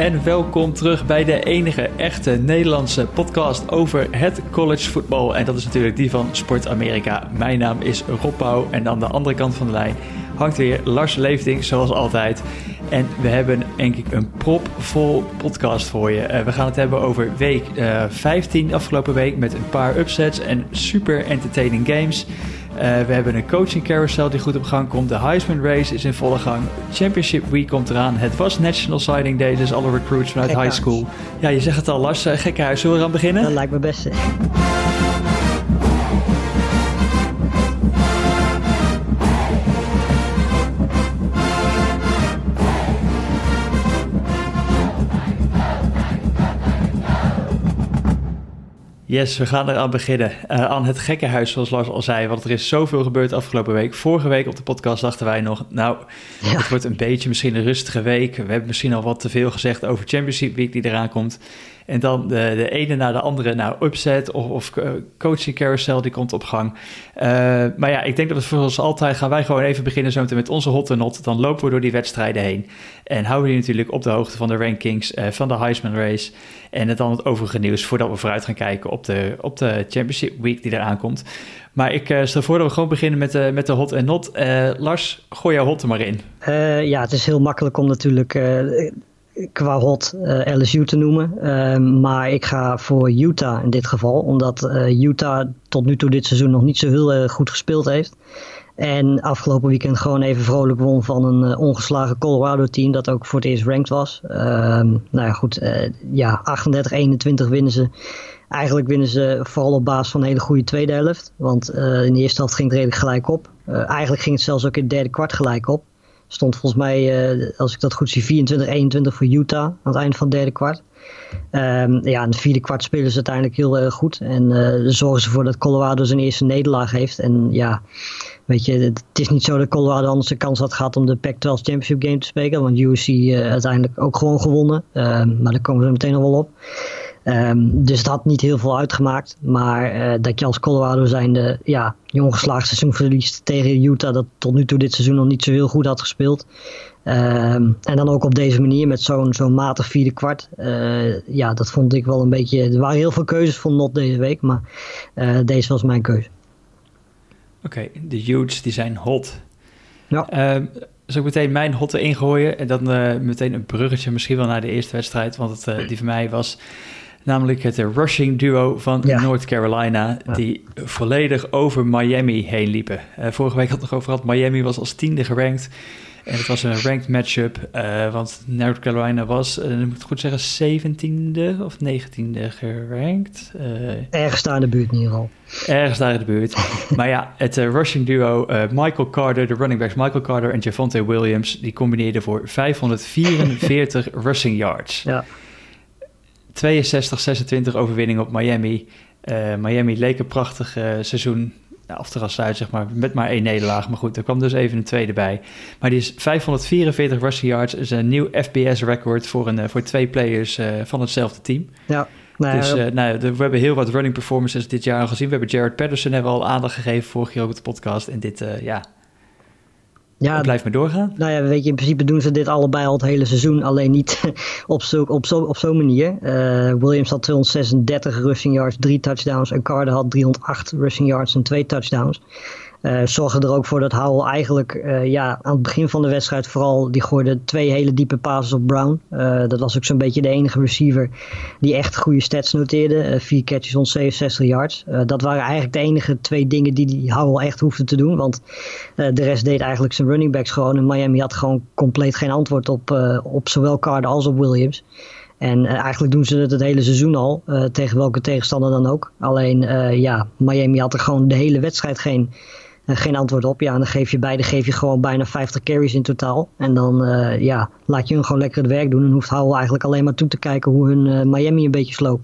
en welkom terug bij de enige echte Nederlandse podcast over het college voetbal. En dat is natuurlijk die van Sport Amerika. Mijn naam is Rob Pauw en aan de andere kant van de lijn hangt weer Lars Leefding, zoals altijd. En we hebben denk ik een propvol podcast voor je. Uh, we gaan het hebben over week uh, 15 afgelopen week met een paar upsets en super entertaining games. Uh, we hebben een coaching carousel die goed op gang komt. De Heisman Race is in volle gang. Championship Week komt eraan. Het was National Signing Day, dus alle recruits vanuit high school. Ja, je zegt het al, Lars. Uh, gekke huis. Zullen we eraan beginnen? Dat lijkt me best. Yes, we gaan eraan beginnen. Uh, aan het gekkenhuis, zoals Lars al zei. Want er is zoveel gebeurd afgelopen week. Vorige week op de podcast dachten wij nog... nou, ja. het wordt een beetje misschien een rustige week. We hebben misschien al wat te veel gezegd over Championship Week die eraan komt. En dan de, de ene na de andere, nou, upset of, of uh, coaching carousel, die komt op gang. Uh, maar ja, ik denk dat het voor ons altijd gaan wij gewoon even beginnen zo met onze hot en not. Dan lopen we door die wedstrijden heen. En houden we natuurlijk op de hoogte van de rankings, uh, van de Heisman Race. En het dan het overige nieuws voordat we vooruit gaan kijken op de, op de Championship Week die eraan komt. Maar ik stel voor dat we gewoon beginnen met de, met de hot en not. Lars, gooi jouw hot er maar in. Ja, het is heel makkelijk om natuurlijk qua hot LSU te noemen. maar ik ga voor Utah in dit geval. Omdat Utah tot nu toe dit seizoen nog niet zo heel goed gespeeld heeft. En afgelopen weekend gewoon even vrolijk won van een ongeslagen Colorado team dat ook voor het eerst ranked was. Uh, nou ja, goed. Ja, 38-21 winnen ze. Eigenlijk winnen ze vooral op basis van een hele goede tweede helft. Want eh, in de eerste helft ging het redelijk gelijk op. eigenlijk ging het zelfs ook in het derde kwart gelijk op. Stond volgens mij, als ik dat goed zie, 24-21 voor Utah aan het eind van het derde kwart. Um, ja, in de vierde kwart spelen ze uiteindelijk heel erg goed. En zorgen ze ervoor dat Colorado zijn eerste nederlaag heeft. En ja, Weet je, het is niet zo dat Colorado anders de kans had gehad om de Pac-12 Championship game te spelen. Want USC uh, uiteindelijk ook gewoon gewonnen. Uh, maar daar komen we meteen nog wel op. Um, dus het had niet heel veel uitgemaakt. Maar uh, dat je als Colorado zijnde ja, je ongeslaagd seizoen verliest tegen Utah. Dat tot nu toe dit seizoen nog niet zo heel goed had gespeeld. Um, en dan ook op deze manier met zo'n zo'n matig vierde kwart. Uh, ja, dat vond ik wel een beetje... Er waren heel veel keuzes voor Not deze week. Maar uh, deze was mijn keuze. Oké, okay, de Utes die zijn hot. Ja. Zal ik meteen mijn hot erin gooien en dan uh, meteen een bruggetje misschien wel naar de eerste wedstrijd, want het, uh, die voor mij was namelijk het rushing duo van ja. North Carolina, ja. die volledig over Miami heen liepen. Uh, vorige week had het nog over gehad, Miami was als tiende gerankt. En het was een ranked matchup, uh, want North Carolina was, uh, ik moet goed zeggen, 17e of 19e gerankt. Ergens daar in de buurt in ieder geval. Ergens daar in de buurt. maar ja, het rushing duo Michael Carter, de running backs Michael Carter en Javante Williams, die combineerden voor 544 rushing yards. Ja. 62-26 overwinning op Miami. Miami leek een prachtig seizoen nou, af te rassen uit, zeg maar, met maar één nederlaag. Maar goed, er kwam dus even een tweede bij. Maar die is 544 rushing yards, is een nieuw FBS-record voor, een, voor twee players uh, van hetzelfde team. Ja. Nou, dus uh, nou, we hebben heel wat running performances dit jaar al gezien. We hebben Jared Patterson hebben al aandacht gegeven vorig jaar op de podcast. En dit, uh, ja, ja, blijft maar doorgaan. Nou ja, weet je, in principe doen ze dit allebei al het hele seizoen. Alleen niet op zo'n op zo, op zo manier. Uh, Williams had 236 rushing yards, drie touchdowns. En Carter had 308 rushing yards en twee touchdowns. Uh, zorgde er ook voor dat Howell eigenlijk uh, ja, aan het begin van de wedstrijd vooral, die gooide twee hele diepe passes op Brown. Uh, dat was ook zo'n beetje de enige receiver die echt goede stats noteerde. vier catches, 167 yards. dat waren eigenlijk de enige twee dingen die, die Howell echt hoefde te doen. Want de rest deed eigenlijk zijn running backs gewoon. En Miami had gewoon compleet geen antwoord op, op zowel Carter als op Williams. En eigenlijk doen ze het het hele seizoen al, tegen welke tegenstander dan ook. Alleen, ja, Miami had er gewoon de hele wedstrijd geen, geen antwoord op. Ja, en dan geef je beide geef je gewoon bijna 50 carries in totaal. En dan uh, ja, laat je hun gewoon lekker het werk doen. En hoeft Howell eigenlijk alleen maar toe te kijken hoe hun uh, Miami een beetje sloop.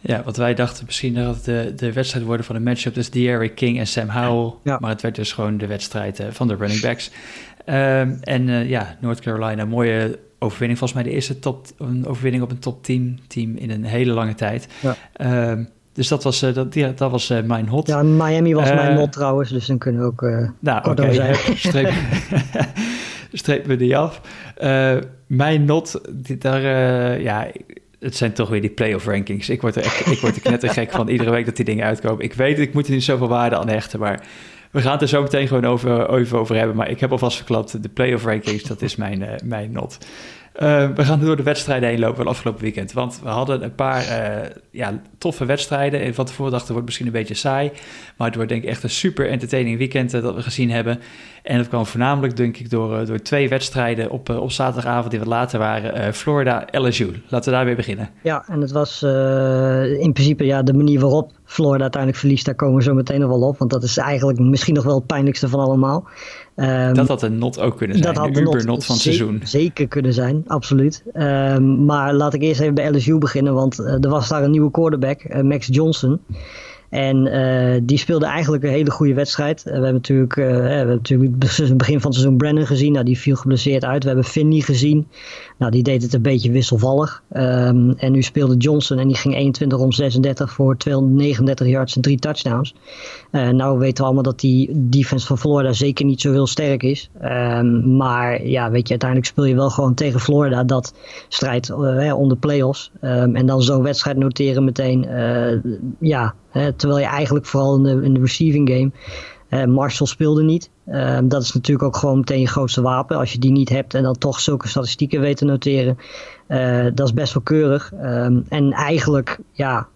Ja, wat wij dachten misschien dat het de, de wedstrijd worden van de matchup dus De'Aaron King en Sam Howell. Ja. Maar het werd dus gewoon de wedstrijd uh, van de running backs. Um, en ja, North Carolina, mooie overwinning. Volgens mij de eerste top, een overwinning op een top 10 team in een hele lange tijd. Ja. Um, dus dat was, uh, dat, ja, dat was uh, mijn hot. Ja, Miami was uh, mijn hot trouwens, dus dan kunnen we ook uh, nou, okay, over zijn. strepen we die af. mijn not, daar, ja, het zijn toch weer die playoff rankings. Ik word er, echt, ik word er knettergek van iedere week dat die dingen uitkomen. Ik weet, ik moet er niet zoveel waarde aan hechten, maar we gaan het er zo meteen gewoon over, even over hebben. Maar ik heb alvast verklapt, de playoff rankings, dat is mijn, mijn not. Uh, we gaan door de wedstrijden heen lopen van afgelopen weekend. Want we hadden een paar uh, ja, toffe wedstrijden. En van tevoren dachten, wordt misschien een beetje saai. Maar het wordt denk ik echt een super entertaining weekend uh, dat we gezien hebben. En dat kwam voornamelijk denk ik door, door twee wedstrijden op, op zaterdagavond die wat later waren. Florida, LSU. Laten we daarmee beginnen. Ja, en het was in principe ja, de manier waarop Florida uiteindelijk verliest. Daar komen we zo meteen nog wel op. Want dat is eigenlijk misschien nog wel het pijnlijkste van allemaal. Um, dat had een not ook kunnen zijn, dat had de Uber-not van het seizoen. Zeker kunnen zijn, absoluut. Um, maar laat ik eerst even bij LSU beginnen, want uh, er was daar een nieuwe quarterback, uh, Max Johnson. En uh, die speelde eigenlijk een hele goede wedstrijd. we hebben natuurlijk, we hebben natuurlijk het begin van het seizoen Brennan gezien. Nou, die viel geblesseerd uit. We hebben Finney gezien. Nou, die deed het een beetje wisselvallig. Um, en nu speelde Johnson en die ging 21 om 36 voor 239 yards en drie touchdowns. Uh, nou weten we allemaal dat die defense van Florida zeker niet zo heel sterk is. Um, maar ja, weet je, uiteindelijk speel je wel gewoon tegen Florida dat strijd uh, om de playoffs. Um, en dan zo'n wedstrijd noteren meteen. Uh, ja, terwijl je eigenlijk vooral in de receiving game uh, Marshall speelde niet. Uh, dat is natuurlijk ook gewoon meteen je grootste wapen. Als je die niet hebt en dan toch zulke statistieken weet te noteren. Uh, dat is best wel keurig. Um, en eigenlijk ja,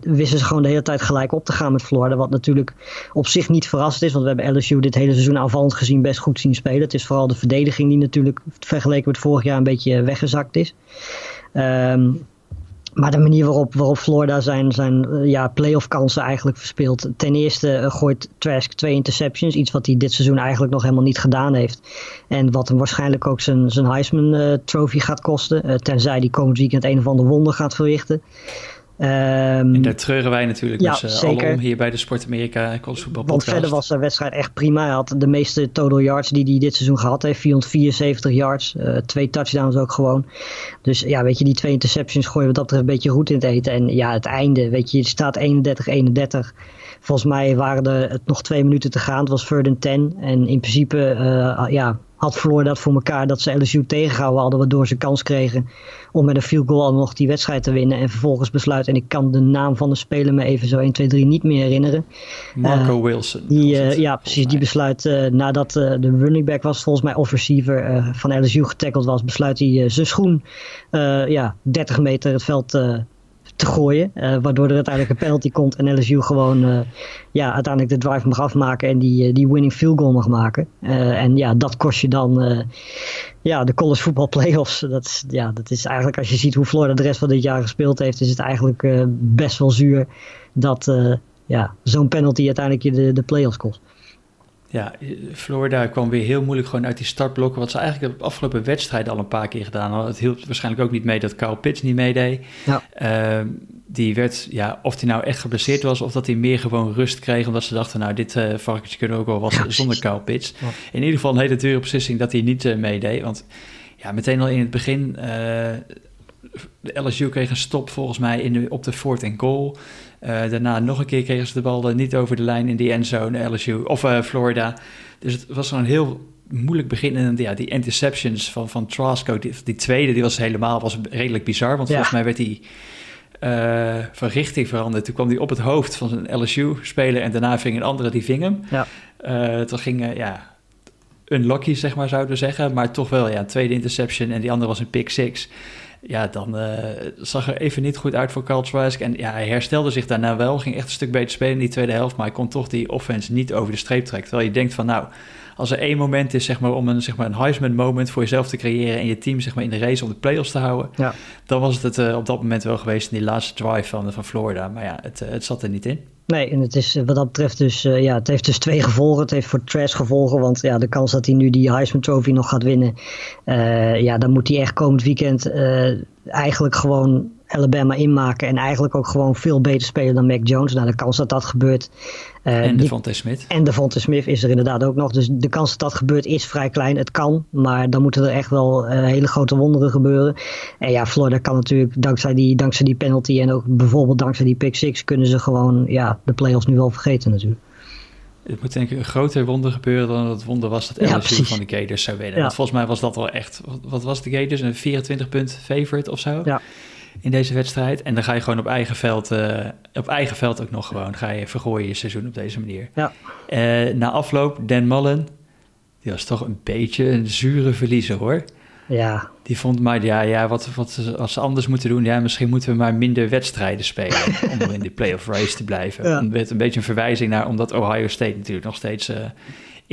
wisten ze gewoon de hele tijd gelijk op te gaan met Florida. Wat natuurlijk op zich niet verrassend is. Want we hebben LSU dit hele seizoen aanvallend gezien best goed zien spelen. Het is vooral de verdediging die natuurlijk vergeleken met vorig jaar een beetje weggezakt is. Um, maar de manier waarop, waarop Florida zijn, zijn uh, ja, playoff kansen eigenlijk verspeelt. Ten eerste uh, gooit Trask twee interceptions. Iets wat hij dit seizoen eigenlijk nog helemaal niet gedaan heeft. En wat hem waarschijnlijk ook zijn, zijn Heisman uh, Trophy gaat kosten. tenzij die komend weekend een of ander wonder gaat verrichten. Um, en daar treuren wij natuurlijk ja, dus, uh, alom hier bij de Sport Amerika College Want verder was de wedstrijd echt prima. Hij had de meeste total yards die hij dit seizoen gehad heeft. 474 yards. Uh, twee touchdowns ook gewoon. Dus ja, weet je, die twee interceptions gooien we dat er een beetje goed in het eten. En ja, het einde, weet je, het staat 31-31. Volgens mij waren er nog twee minuten te gaan. Het was third and ten. En in principe, uh, ja, had Florida dat voor elkaar dat ze LSU tegengehouden hadden, waardoor ze kans kregen om met een field goal al nog die wedstrijd te winnen. En vervolgens besluit, en ik kan de naam van de speler me even zo 1, 2, 3 niet meer herinneren. Marco uh, Wilson. Die, uh, ja, precies. Die besluit uh, nadat de running back was, volgens mij of receiver van LSU getackled was, besluit hij zijn schoen ja, 30 meter het veld te gooien. Uh, waardoor er uiteindelijk een penalty komt en LSU gewoon uh, ja, uiteindelijk de drive mag afmaken en die, uh, die winning field goal mag maken. en ja, dat kost je dan ja, de college football playoffs. Dat is, ja, dat is eigenlijk als je ziet hoe Florida de rest van dit jaar gespeeld heeft, is het eigenlijk best wel zuur dat ja, zo'n penalty uiteindelijk je de, de playoffs kost. Ja, Florida kwam weer heel moeilijk gewoon uit die startblokken. Wat ze eigenlijk de afgelopen wedstrijd al een paar keer gedaan hadden. Het hielp waarschijnlijk ook niet mee dat Kyle Pitts niet meedeed. Ja. Uh, die werd, ja, of hij nou echt geblesseerd was... of dat hij meer gewoon rust kreeg... omdat ze dachten, nou, dit uh, varkentje kunnen ook wel was zonder Kyle Pitts. In ieder geval een hele dure beslissing dat hij niet uh, meedeed. Want ja, meteen al in het begin... De LSU kreeg een stop volgens mij in de, op de fourth en goal... Uh, daarna nog een keer kregen ze de bal niet over de lijn in die endzone, LSU of uh, Florida. Dus het was een heel moeilijk begin. En ja, die interceptions van, van Trasco, die, die tweede, die was helemaal was redelijk bizar. Want volgens mij werd hij uh, van richting veranderd. Toen kwam hij op het hoofd van zijn LSU-speler en daarna ving een andere die ving hem. Ja. toen ging, ja, unlucky, zeg maar, zouden we zeggen. Maar toch wel, ja, tweede interception en die andere was een pick six ja, dan uh, zag er even niet goed uit voor Carl. En ja, hij herstelde zich daarna wel. Ging echt een stuk beter spelen in die tweede helft. Maar hij kon toch die offense niet over de streep trekken. Terwijl je denkt van nou, als er één moment is zeg maar, om een, zeg maar, een Heisman moment voor jezelf te creëren. En je team zeg maar, in de race om de playoffs te houden. Ja. Dan was het, het uh, op dat moment wel geweest in die laatste drive van, van Florida. Maar ja, het, uh, het zat er niet in. Nee, en het is wat dat betreft dus, uh, ja, het heeft dus twee gevolgen. Het heeft voor Trash gevolgen, want ja, de kans dat hij nu die Heisman Trophy nog gaat winnen, uh, ja, dan moet hij echt komend weekend eigenlijk gewoon Alabama inmaken. En eigenlijk ook gewoon veel beter spelen dan Mac Jones. Nou, de kans dat dat gebeurt. Uh, en de Fonte Smith. En de Fonte Smith is er inderdaad ook nog. Dus de kans dat dat gebeurt is vrij klein. Het kan, maar dan moeten er echt wel uh, hele grote wonderen gebeuren. En ja, Florida kan natuurlijk dankzij die, dankzij die penalty en ook bijvoorbeeld dankzij die pick six kunnen ze gewoon ja, de playoffs nu wel vergeten natuurlijk. Het moet denk ik een groter wonder gebeuren dan het wonder was dat LSU van de Gators zou winnen. Want volgens mij was dat wel echt, wat, was de Gators? Een 24 punt favorite of zo? Ja. In deze wedstrijd. En dan ga je gewoon op eigen veld, uh, op eigen veld ook nog gewoon, ga je vergooien je seizoen op deze manier. Ja. Uh, na afloop, Dan Mullen, die was toch een beetje een zure verliezer hoor. Ja. Die vond maar, ja, ja wat, wat als ze anders moeten doen, ja, misschien moeten we maar minder wedstrijden spelen om in die playoff race te blijven. Ja. Met een beetje een verwijzing naar, omdat Ohio State natuurlijk nog steeds uh,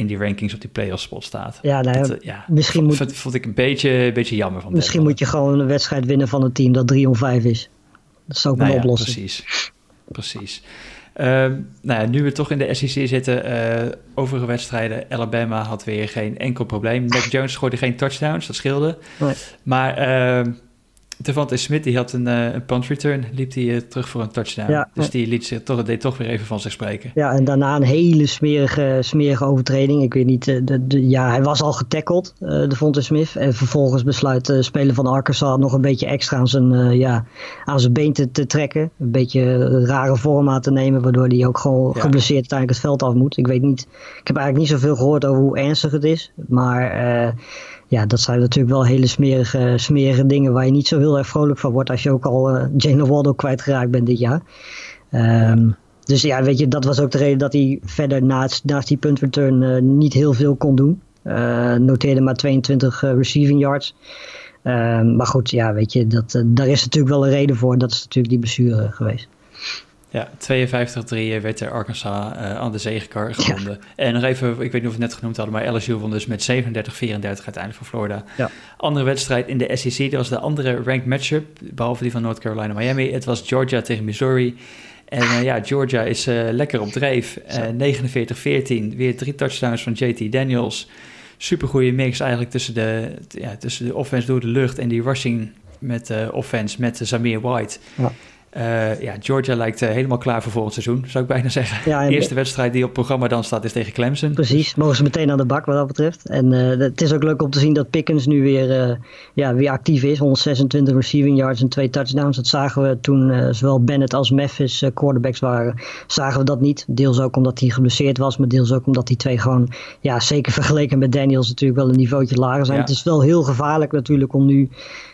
in die rankings op die playoff spot staat. Ja, nou, dat, uh, ja misschien vond, moet, vond ik een beetje, een beetje jammer van Misschien moet je gewoon een wedstrijd winnen van een team dat 3 om 5 is. Dat is ook nou een ja, oplossing. Precies, precies. Um, nou ja, nu we toch in de SEC zitten, uh, overige wedstrijden, Alabama had weer geen enkel probleem. Mac Jones gooide geen touchdowns, dat scheelde. Nee. Maar uh, Devante Smith die had een, uh, een punt return, liep hij uh, terug voor een touchdown. Ja, dus die liet zich toch, deed toch weer even van zich spreken. Ja, en daarna een hele smerige, smerige overtreding. Ik weet niet, de, de, ja, hij was al getackled, uh, Devonta Smith. En vervolgens besluit de speler van Arkansas nog een beetje extra aan zijn, ja, aan zijn been te, te, trekken. Een beetje een rare vorm aan te nemen, waardoor hij ook gewoon ja. geblesseerd uiteindelijk het veld af moet. Ik weet niet, ik heb eigenlijk niet zoveel gehoord over hoe ernstig het is. Maar ja, dat zijn natuurlijk wel hele smerige, smerige dingen waar je niet zo heel erg vrolijk van wordt als je ook al uh, Jane Waldo kwijtgeraakt bent dit jaar. Um, dus ja, weet je, dat was ook de reden dat hij verder naast, naast die punt return uh, niet heel veel kon doen. Uh, noteerde maar 22 receiving yards. Um, maar goed, ja, weet je, dat, daar is natuurlijk wel een reden voor. Dat is natuurlijk die blessure geweest. Ja, 52-3 werd er Arkansas uh, aan de zegekar gevonden. Ja. En nog even, ik weet niet of we het net genoemd hadden, maar LSU won dus met 37-34 uiteindelijk van Florida. Ja. Andere wedstrijd in de SEC, dat was de andere ranked matchup, behalve die van North Carolina-Miami. Het was Georgia tegen Missouri. En uh, ja, Georgia is uh, lekker op dreef. 49-14, weer drie touchdowns van JT Daniels. Supergoeie mix eigenlijk tussen de, ja, tussen de offense door de lucht en die rushing met de offense met Zamir White. Ja. Uh, ja, Georgia lijkt uh, helemaal klaar voor volgend seizoen, zou ik bijna zeggen. Ja, de eerste wedstrijd die op programma dan staat is tegen Clemson. Precies, mogen ze meteen aan de bak wat dat betreft. En uh, het is ook leuk om te zien dat Pickens nu weer, ja, weer actief is. 126 receiving yards en twee touchdowns. Dat zagen we toen zowel Bennett als Memphis quarterbacks waren. Zagen we dat niet. Deels ook omdat hij geblesseerd was, maar deels ook omdat die twee gewoon, ja, zeker vergeleken met Daniels natuurlijk wel een niveautje lager zijn. Ja. Het is wel heel gevaarlijk natuurlijk om nu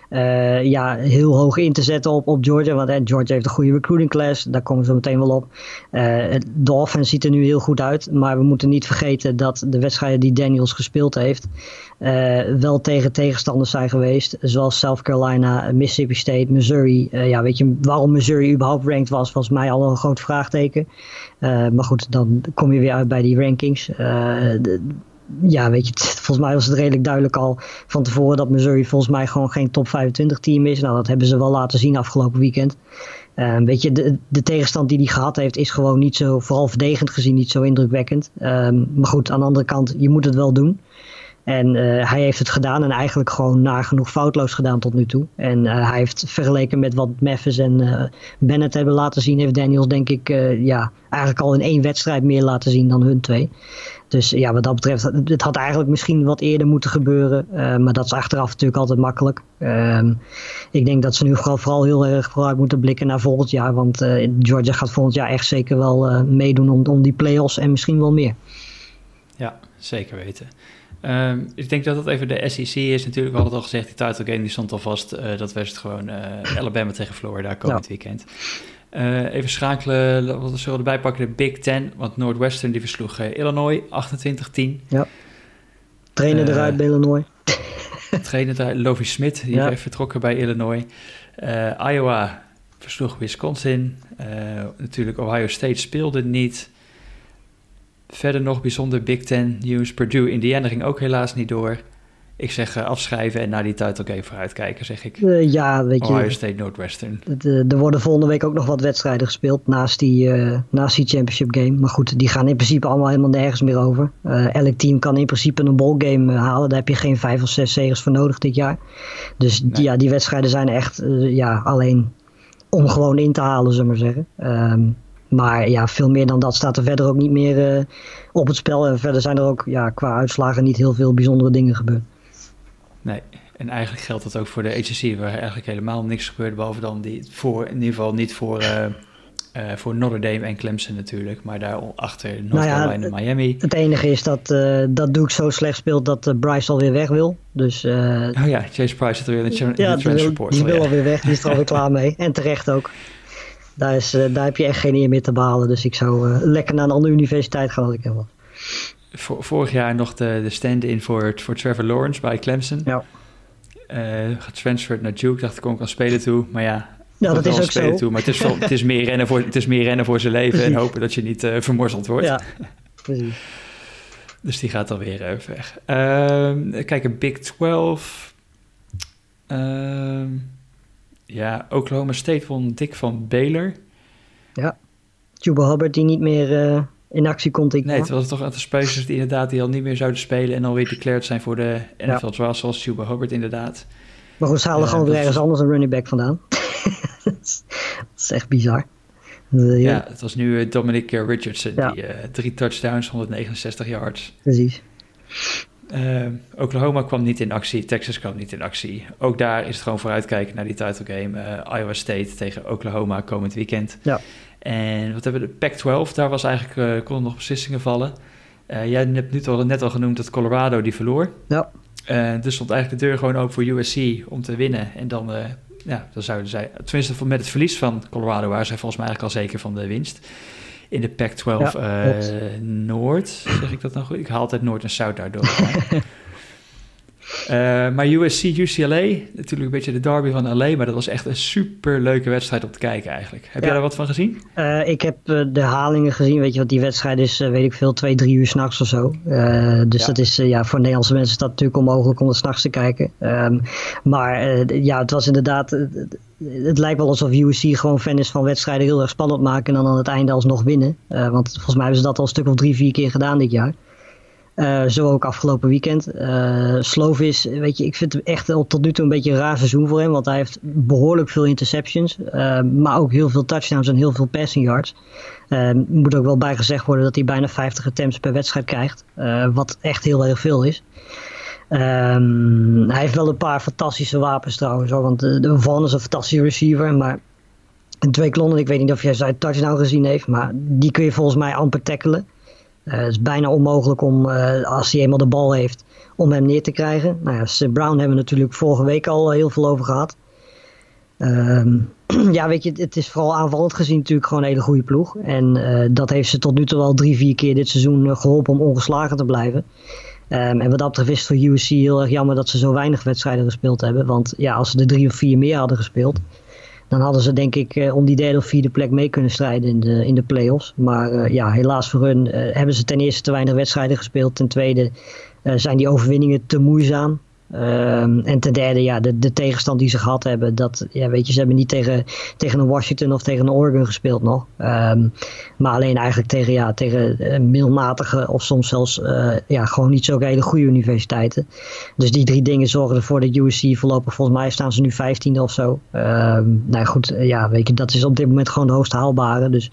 uh, ja, heel hoog in te zetten op, op Georgia. Want eh, Georgia heeft een goede recruiting class. Daar komen we zo meteen wel op. Uh, de offense ziet er nu heel goed uit. Maar we moeten niet vergeten dat de wedstrijden die Daniels gespeeld heeft. Uh, wel tegen tegenstanders zijn geweest. Zoals South Carolina, Mississippi State, Missouri. ja, weet je waarom Missouri überhaupt ranked was? Was mij al een groot vraagteken. maar goed, dan kom je weer uit bij die rankings. Ja, weet je, volgens mij was het redelijk duidelijk al van tevoren dat Missouri volgens mij gewoon geen top 25 team is. Nou, dat hebben ze wel laten zien afgelopen weekend. Uh, weet je, de, de tegenstand die hij gehad heeft is gewoon niet zo, vooral verdedigend gezien, niet zo indrukwekkend. Um, maar goed, aan de andere kant, je moet het wel doen. En uh, hij heeft het gedaan en eigenlijk gewoon nagenoeg foutloos gedaan tot nu toe. En uh, hij heeft vergeleken met wat Memphis en uh, Bennett hebben laten zien, heeft Daniels denk ik ja, eigenlijk al in één wedstrijd meer laten zien dan hun twee. Dus ja, wat dat betreft, het had eigenlijk misschien wat eerder moeten gebeuren. Maar dat is achteraf natuurlijk altijd makkelijk. Uh, ik denk dat ze nu vooral, vooral heel erg vooruit moeten blikken naar volgend jaar. Want Georgia gaat volgend jaar echt zeker wel meedoen om, om die play-offs en misschien wel meer. Ja, zeker weten. Um, ik denk dat dat even de SEC is. Natuurlijk, we hadden het al gezegd, die title game die stond al vast. Uh, dat was het gewoon uh, Alabama tegen Florida komend ja. weekend. Uh, even schakelen, wat zullen we erbij pakken? De Big Ten, want Northwestern die versloeg Illinois 28-10. Ja. Trainer eruit bij Illinois. trainer eruit, Lovie Smith, die ja. vertrokken bij Illinois. Iowa versloeg Wisconsin. natuurlijk Ohio State speelde niet. Verder nog bijzonder Big Ten nieuws. Purdue, Indiana ging ook helaas niet door. Ik zeg uh, afschrijven en naar die title game vooruitkijken, zeg ik. Uh, ja, weet je. Ohio State Northwestern. De, er worden volgende week ook nog wat wedstrijden gespeeld naast die, uh, naast die championship game. Maar goed, die gaan in principe allemaal helemaal nergens meer over. elk team kan in principe een bowl game halen. Daar heb je geen vijf of zes zegers voor nodig dit jaar. Dus nee. ja, die wedstrijden zijn echt ja, alleen om gewoon in te halen, zullen we maar zeggen. Um, maar ja, veel meer dan dat staat er verder ook niet meer uh, op het spel. En verder zijn er ook ja, qua uitslagen niet heel veel bijzondere dingen gebeurd. Nee, en eigenlijk geldt dat ook voor de HSC, waar eigenlijk helemaal niks gebeurt, behalve dan die voor, in ieder geval niet voor uh, Uh, voor Notre Dame en Clemson natuurlijk. Maar daarachter North nou ja, Carolina en Miami. Het enige is dat, dat Duke zo slecht speelt dat Bryce alweer weg wil. Dus, oh ja, Chase Price zit er weer in de, ja, de transfer Die wil alweer weg, die is er alweer klaar mee. En terecht ook. Daar, is, daar heb je echt geen eer meer te behalen. Dus ik zou lekker naar een andere universiteit gaan als ik hem vorig jaar nog de, de stand-in voor, voor Trevor Lawrence bij Clemson. Ja. getransferred naar Duke, dacht ik kom kan spelen toe. Maar ja, ja, dat is ook zo. Toe, maar het is, het, is meer rennen voor, het is meer rennen voor zijn leven en hopen dat je niet uh, vermorzeld wordt. Ja, precies. dus die gaat alweer uh, weg. Uh, kijk, Big 12. Uh, ja, Oklahoma State won dik van Baylor. Ja, Juba Hubbard die niet meer eh, in actie komt. Ik nee, het was toch aantal spelers die inderdaad die al niet meer zouden spelen en alweer declared zijn voor de NFL ja. zoals Juba Hubbard inderdaad. Maar goed, ze halen gewoon weer ergens anders een running back vandaan. dat is echt bizar. ja, het was nu eh, Dominic eh, Richardson, die drie touchdowns, 169 yards. Precies. Uh, Oklahoma kwam niet in actie, Texas kwam niet in actie. Ook daar is het gewoon vooruitkijken naar die title game. Uh, Iowa State tegen Oklahoma komend weekend. Ja. En wat hebben we? De Pac-12, daar was eigenlijk, uh, konden nog beslissingen vallen. jij hebt nu al, net al genoemd dat Colorado die verloor. Ja. dus stond eigenlijk de deur gewoon open voor USC om te winnen. En dan ja, dan zouden zij, tenminste met het verlies van Colorado, waren zij volgens mij eigenlijk al zeker van de winst. In de Pac-12 ja, uh, Noord, zeg ik dat nou goed? Ik haal altijd Noord en Zuid daardoor. Uh, maar USC, UCLA, natuurlijk een beetje de derby van LA, maar dat was echt een super leuke wedstrijd om te kijken eigenlijk. Heb jij daar wat van gezien? Uh, ik heb uh, de halingen gezien, weet je wat, die wedstrijd is, weet ik veel, twee, drie uur s'nachts of zo. dus dat is, ja, voor Nederlandse mensen is dat natuurlijk onmogelijk om het s'nachts te kijken. Um, maar ja, het was inderdaad, het lijkt wel alsof USC gewoon fan is van wedstrijden heel erg spannend maken en dan aan het einde alsnog winnen. want volgens mij hebben ze dat al een stuk of drie, vier keer gedaan dit jaar. Uh, zo ook afgelopen weekend. Uh, Slovis, weet je, ik vind het echt tot nu toe een beetje een raar seizoen voor hem. Want hij heeft behoorlijk veel interceptions. Uh, maar ook heel veel touchdowns en heel veel passing yards. moet ook wel bijgezegd worden dat hij bijna 50 attempts per wedstrijd krijgt. wat echt heel erg veel is. Um, hij heeft wel een paar fantastische wapens trouwens. Want de Van is een fantastische receiver. Maar twee klonnen, ik weet niet of jij zijn touchdown gezien heeft. Maar die kun je volgens mij amper tackelen. Eh, het is bijna onmogelijk om, eh, als hij eenmaal de bal heeft, om hem neer te krijgen. Nou ja, Brown hebben we natuurlijk vorige week al heel veel over gehad. Ehm, ja, weet je, het is vooral aanvallend gezien natuurlijk gewoon een hele goede ploeg. En dat heeft ze tot nu toe al drie, vier keer dit seizoen geholpen om ongeslagen te blijven. Um, en wat dat betreft is voor USC heel erg jammer dat ze zo weinig wedstrijden gespeeld hebben. Want ja, als ze er drie of vier meer hadden gespeeld, dan hadden ze denk ik eh, om die derde of vierde plek mee kunnen strijden in de, in de play-offs. Maar uh, ja, helaas voor hun uh, hebben ze ten eerste te weinig wedstrijden gespeeld. Ten tweede zijn die overwinningen te moeizaam. Um, en ten derde, ja, de, de tegenstand die ze gehad hebben. Dat, ja, weet je, ze hebben niet tegen, tegen een Washington of tegen een Oregon gespeeld nog. Um, maar alleen eigenlijk tegen, ja, tegen middelmatige of soms zelfs uh, ja, gewoon niet zo hele goede universiteiten. Dus die drie dingen zorgen ervoor dat USC voorlopig, volgens mij staan ze nu vijftiende of zo. Um, nou goed, ja, weet je, dat is op dit moment gewoon de hoogst haalbare. Dus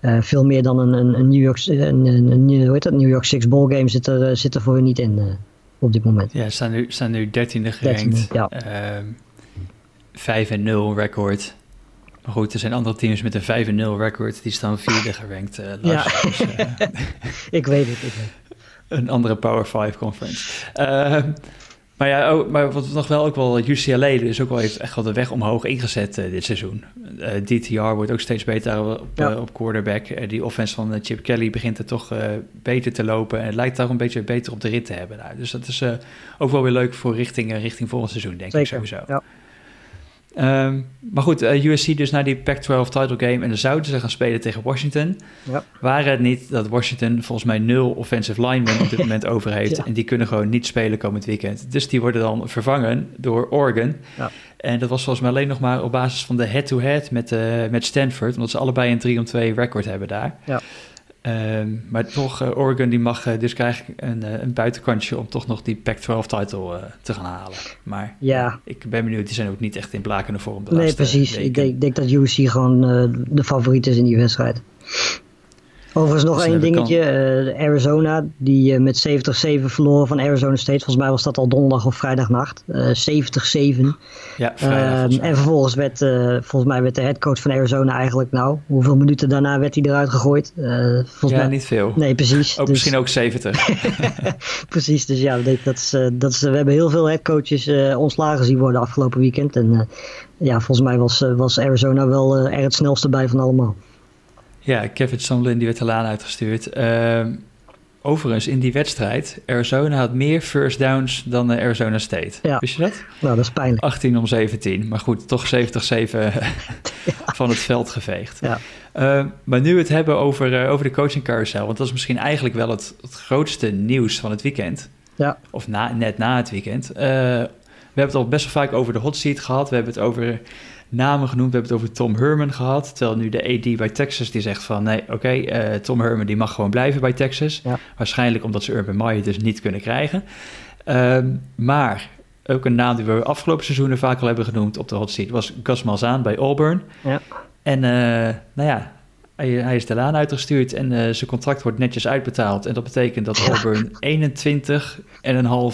uh, veel meer dan een, een, een New York, een, een, een, hoe heet dat, New York Six Bowl game zit er, zit er voor hun niet in op dit moment. Ja, staan nu, staan nu 13e gerankt. ja. 5 en 0 record. Maar goed, er zijn andere teams met een 5 en 0 record. Die staan vierde gerankt. Uh, ja, dus, uh, ik weet het. Ik weet. Een andere Power 5 conference. Maar ja, maar wat nog wel ook wel UCLA is ook wel heeft echt wel de weg omhoog ingezet uh, dit seizoen. Uh, DTR wordt ook steeds beter op, ja. uh, op quarterback. die offense van Chip Kelly begint er toch beter te lopen en het lijkt daar een beetje beter op de rit te hebben. Nou, dus dat is ook wel weer leuk voor richting, richting volgend seizoen, denk Zeker. ik sowieso. Ja. Um, maar goed, uh, eh, USC dus naar die Pac-12 title game. En dan zouden ze gaan spelen tegen Washington. Ja. Waren het niet dat Washington volgens mij nul offensive linemen op dit moment over heeft. En die kunnen gewoon niet spelen komend weekend. Dus die worden dan vervangen door Oregon. Ja. En dat was volgens mij alleen nog maar op basis van de head-to-head met, uh, met Stanford. Omdat ze allebei een 3-2 record hebben daar. Ja. Ehm, maar toch, uh, Oregon die mag uh, dus krijg een, uh, een buitenkantje om toch nog die Pac-12-title te gaan halen. Maar ja. ik ben benieuwd, die zijn ook niet echt in blakende vorm. nee, precies. Ik denk, denk, dat UC gewoon de favoriet is in die wedstrijd. Overigens nog één dingetje. Uh, Arizona, die uh, met 70-7 verloren van Arizona State. Volgens mij was dat al donderdag of vrijdagnacht. Uh, 70-7. Ja, vrijdag, En vervolgens werd, volgens mij werd de headcoach van Arizona eigenlijk, nou, hoeveel minuten daarna werd hij eruit gegooid? volgens ja, mij... niet veel. Nee, precies. Ook dus... misschien ook 70. precies, dus ja, dat is, dat is, we hebben heel veel headcoaches ontslagen zien worden afgelopen weekend. En ja, volgens mij was, was Arizona wel er het snelste bij van allemaal. Ja, Kevin Sumlin die werd de laan uitgestuurd. Uh, overigens, in die wedstrijd, Arizona had meer first downs dan Arizona State. Ja. Wist je dat? Nou, dat is pijnlijk. 18 om 17. Maar goed, toch 70-7 van het veld geveegd. Ja. Uh, maar nu het hebben over, uh, over de coaching carousel. Want dat is misschien eigenlijk wel het, het grootste nieuws van het weekend. Ja. Of na, net na het weekend. We hebben het al best wel vaak over de hot seat gehad. We hebben het over namen genoemd. We hebben het over Tom Herman gehad. Terwijl nu de AD bij Texas die zegt van... nee, oké, eh, Tom Herman die mag gewoon blijven bij Texas. Waarschijnlijk omdat ze Urban Meyer dus niet kunnen krijgen. Ehm, maar ook een naam die we afgelopen seizoenen vaak al hebben genoemd op de hot seat... was Gus Malzahn bij Auburn. Ja. En uh, nou ja, hij, hij, is de laan uitgestuurd en uh, zijn contract wordt netjes uitbetaald. En dat betekent dat Auburn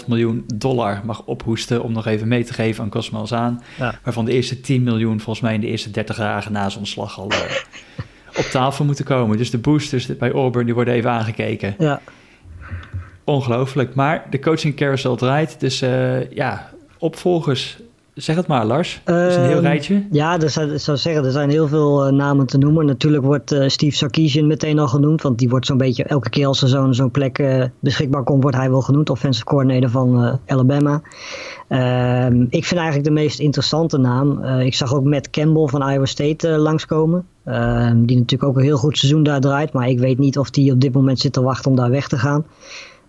21,5 miljoen dollar mag ophoesten om nog even mee te geven aan Cosmo Zaan. Waarvan de eerste 10 miljoen volgens mij in de eerste 30 dagen na zijn ontslag al uh, op tafel moeten komen. Dus de boosters bij Auburn die worden even aangekeken. Ja. Ongelooflijk. Maar de coaching carousel draait. Dus uh, ja, opvolgers Zeg het maar, Lars. Dat is een heel ehm, rijtje. Ja, er zijn, zou zeggen, er zijn heel veel uh, namen te noemen. Natuurlijk wordt uh, Steve Sarkisian meteen al genoemd. Want die wordt zo'n beetje elke keer als er zo'n zo'n plek uh, beschikbaar komt, wordt hij wel genoemd. Offensive coordinator van Alabama. Ehm, ik vind eigenlijk de meest interessante naam. ik zag ook Matt Campbell van Iowa State langskomen. Ehm, die natuurlijk ook een heel goed seizoen daar draait. Maar ik weet niet of die op dit moment zit te wachten om daar weg te gaan.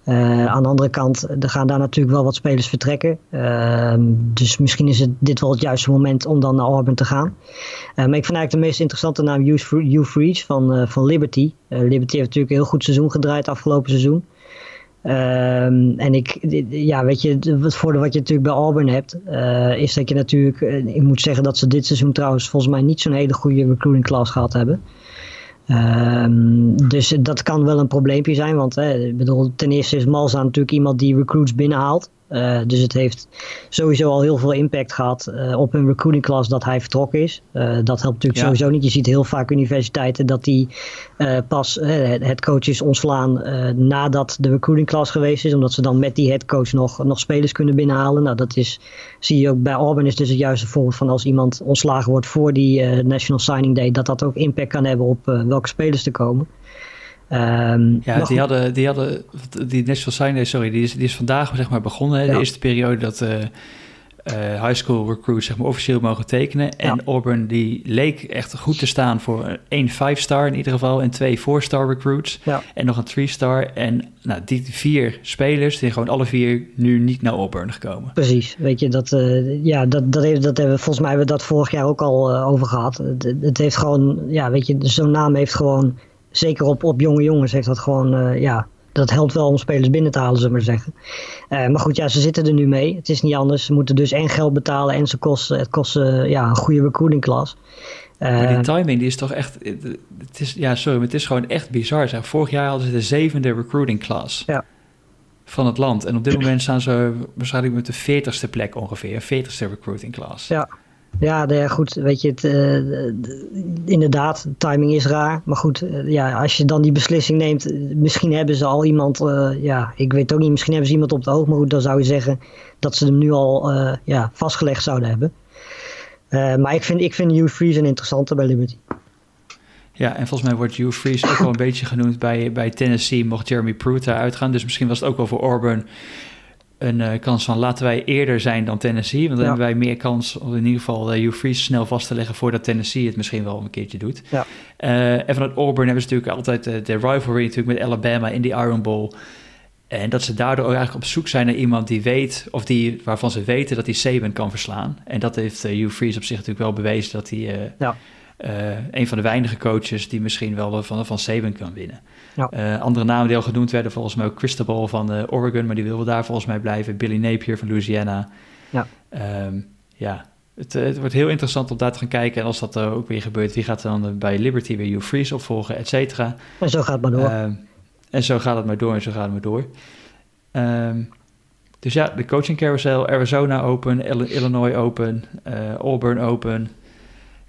Uh, aan de andere kant, er gaan daar natuurlijk wel wat spelers vertrekken. Uh, dus misschien is het dit wel het juiste moment om dan naar Auburn te gaan. Uh, maar ik vind eigenlijk de meest interessante naam Hugh Freeze van, van Liberty. Liberty heeft natuurlijk een heel goed seizoen gedraaid afgelopen seizoen. Ehm, en ik, ja, weet je, het voordeel wat je natuurlijk bij Auburn hebt, is dat je natuurlijk, ik moet zeggen dat ze dit seizoen trouwens volgens mij niet zo'n hele goede recruiting class gehad hebben. Um, dus dat kan wel een probleempje zijn, want hè, bedoel, ten eerste is Malza natuurlijk iemand die recruits binnenhaalt. Uh, dus het heeft sowieso al heel veel impact gehad uh, op hun recruiting class dat hij vertrokken is. Uh, dat helpt natuurlijk sowieso niet. Je ziet heel vaak universiteiten dat die pas het coach is ontslaan nadat de recruiting class geweest is. Omdat ze dan met die headcoach nog, nog spelers kunnen binnenhalen. Nou, dat is, zie je ook bij Auburn is dus het juiste voorbeeld van als iemand ontslagen wordt voor die National Signing Day. Dat dat ook impact kan hebben op welke spelers er komen. Um, ja, die hadden, die hadden, die National Sign Day, sorry, die is, die is vandaag zeg maar begonnen. De eerste periode dat uh, uh, high school recruits zeg maar officieel mogen tekenen. En Auburn die leek echt goed te staan voor één five-star in ieder geval en twee four-star recruits. Ja. En nog een three-star. En nou, die vier spelers, die gewoon alle vier nu niet naar Auburn gekomen. Precies, weet je, dat, uh, ja, dat, dat, heeft, dat hebben we, volgens mij hebben we dat vorig jaar ook al over gehad. Het, het heeft gewoon, ja, weet je, zo'n naam heeft gewoon zeker op, op jonge jongens heeft dat gewoon, uh, ja, dat helpt wel om spelers binnen te halen, zullen we maar zeggen. Uh, maar goed, ja, ze zitten er nu mee. Het is niet anders. Ze moeten dus en geld betalen en ze kosten, het kost uh, ja, een goede recruiting class. maar die timing die is toch echt. Het is, ja, sorry, maar het is gewoon echt bizar. Zeg. Vorig jaar hadden ze de zevende recruiting class ja. van het land. En op dit moment staan ze waarschijnlijk met de veertigste plek ongeveer. Veertigste recruiting class. Ja, ja, nou goed, weet je, het, uh, inderdaad, timing is raar. Maar goed, uh, ja, als je dan die beslissing neemt, misschien hebben ze al iemand, uh, ja, ik weet ook niet, misschien hebben ze iemand op het oog. Maar goed, dan zou je zeggen dat ze hem nu al ja, vastgelegd zouden hebben. maar ik vind, ik vind Hugh Freeze een interessante bij Liberty. Ja, en volgens mij wordt Hugh Freeze ook wel een beetje genoemd bij, bij Tennessee, mocht Jeremy Pruitt uitgaan. Dus misschien was het ook wel voor Auburn een uh, kans van laten wij eerder zijn dan Tennessee. Want dan hebben wij meer kans om in ieder geval uh, Hugh Freeze snel vast te leggen voordat Tennessee het misschien wel een keertje doet. Ja. Uh, en vanuit Auburn hebben ze natuurlijk altijd de rivalry natuurlijk met Alabama in die Iron Bowl. En dat ze daardoor ook eigenlijk op zoek zijn naar iemand die weet, of die, waarvan ze weten dat hij Saban kan verslaan. En dat heeft Hugh Freeze op zich natuurlijk wel bewezen dat hij ja. Een van de weinige coaches die misschien wel van, van Saban kan winnen. Ja. Uh, andere namen die al genoemd werden, volgens mij ook Cristobal van uh, Oregon, maar die wilde daar volgens mij blijven. Billy Napier van Louisiana. Ja. Um, ja, het, het, wordt heel interessant om daar te gaan kijken. En als dat ook weer gebeurt, wie gaat dan bij Liberty weer Hugh Freeze opvolgen, et cetera. En zo gaat het maar door. Ehm, en zo gaat het maar door en zo gaat het maar door. Ehm, dus ja, de coaching carousel, Arizona Open, Illinois Open, Auburn Open,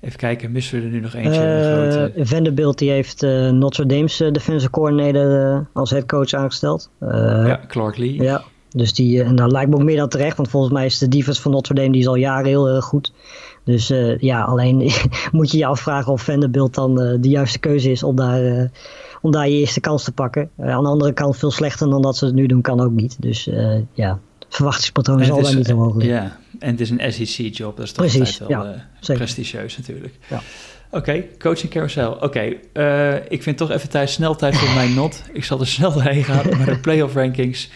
Even kijken, missen we er nu nog eentje? Uh, Vanderbilt die heeft uh, Notre Dame's uh, defensive coordinator als headcoach aangesteld. ja, Clark Lee. Ja, dus die, en dat lijkt me ook meer dan terecht, want volgens mij is de defense van Notre Dame die is al jaren heel goed. Dus ja, alleen moet je je afvragen of Vanderbilt dan de juiste keuze is om daar, om daar je eerste kans te pakken. aan de andere kant veel slechter dan dat ze het nu doen kan ook niet. Dus ja, verwachtingspatroon daar niet omhoog liggen. Ja, en het is een SEC-job, dat is toch Precies, wel ja, prestigieus natuurlijk. Ja. Oké, coaching carousel. Oké, uh, ik vind toch even tijd, snel tijd voor mijn not. Ik zal er snel doorheen gaan, maar de playoff rankings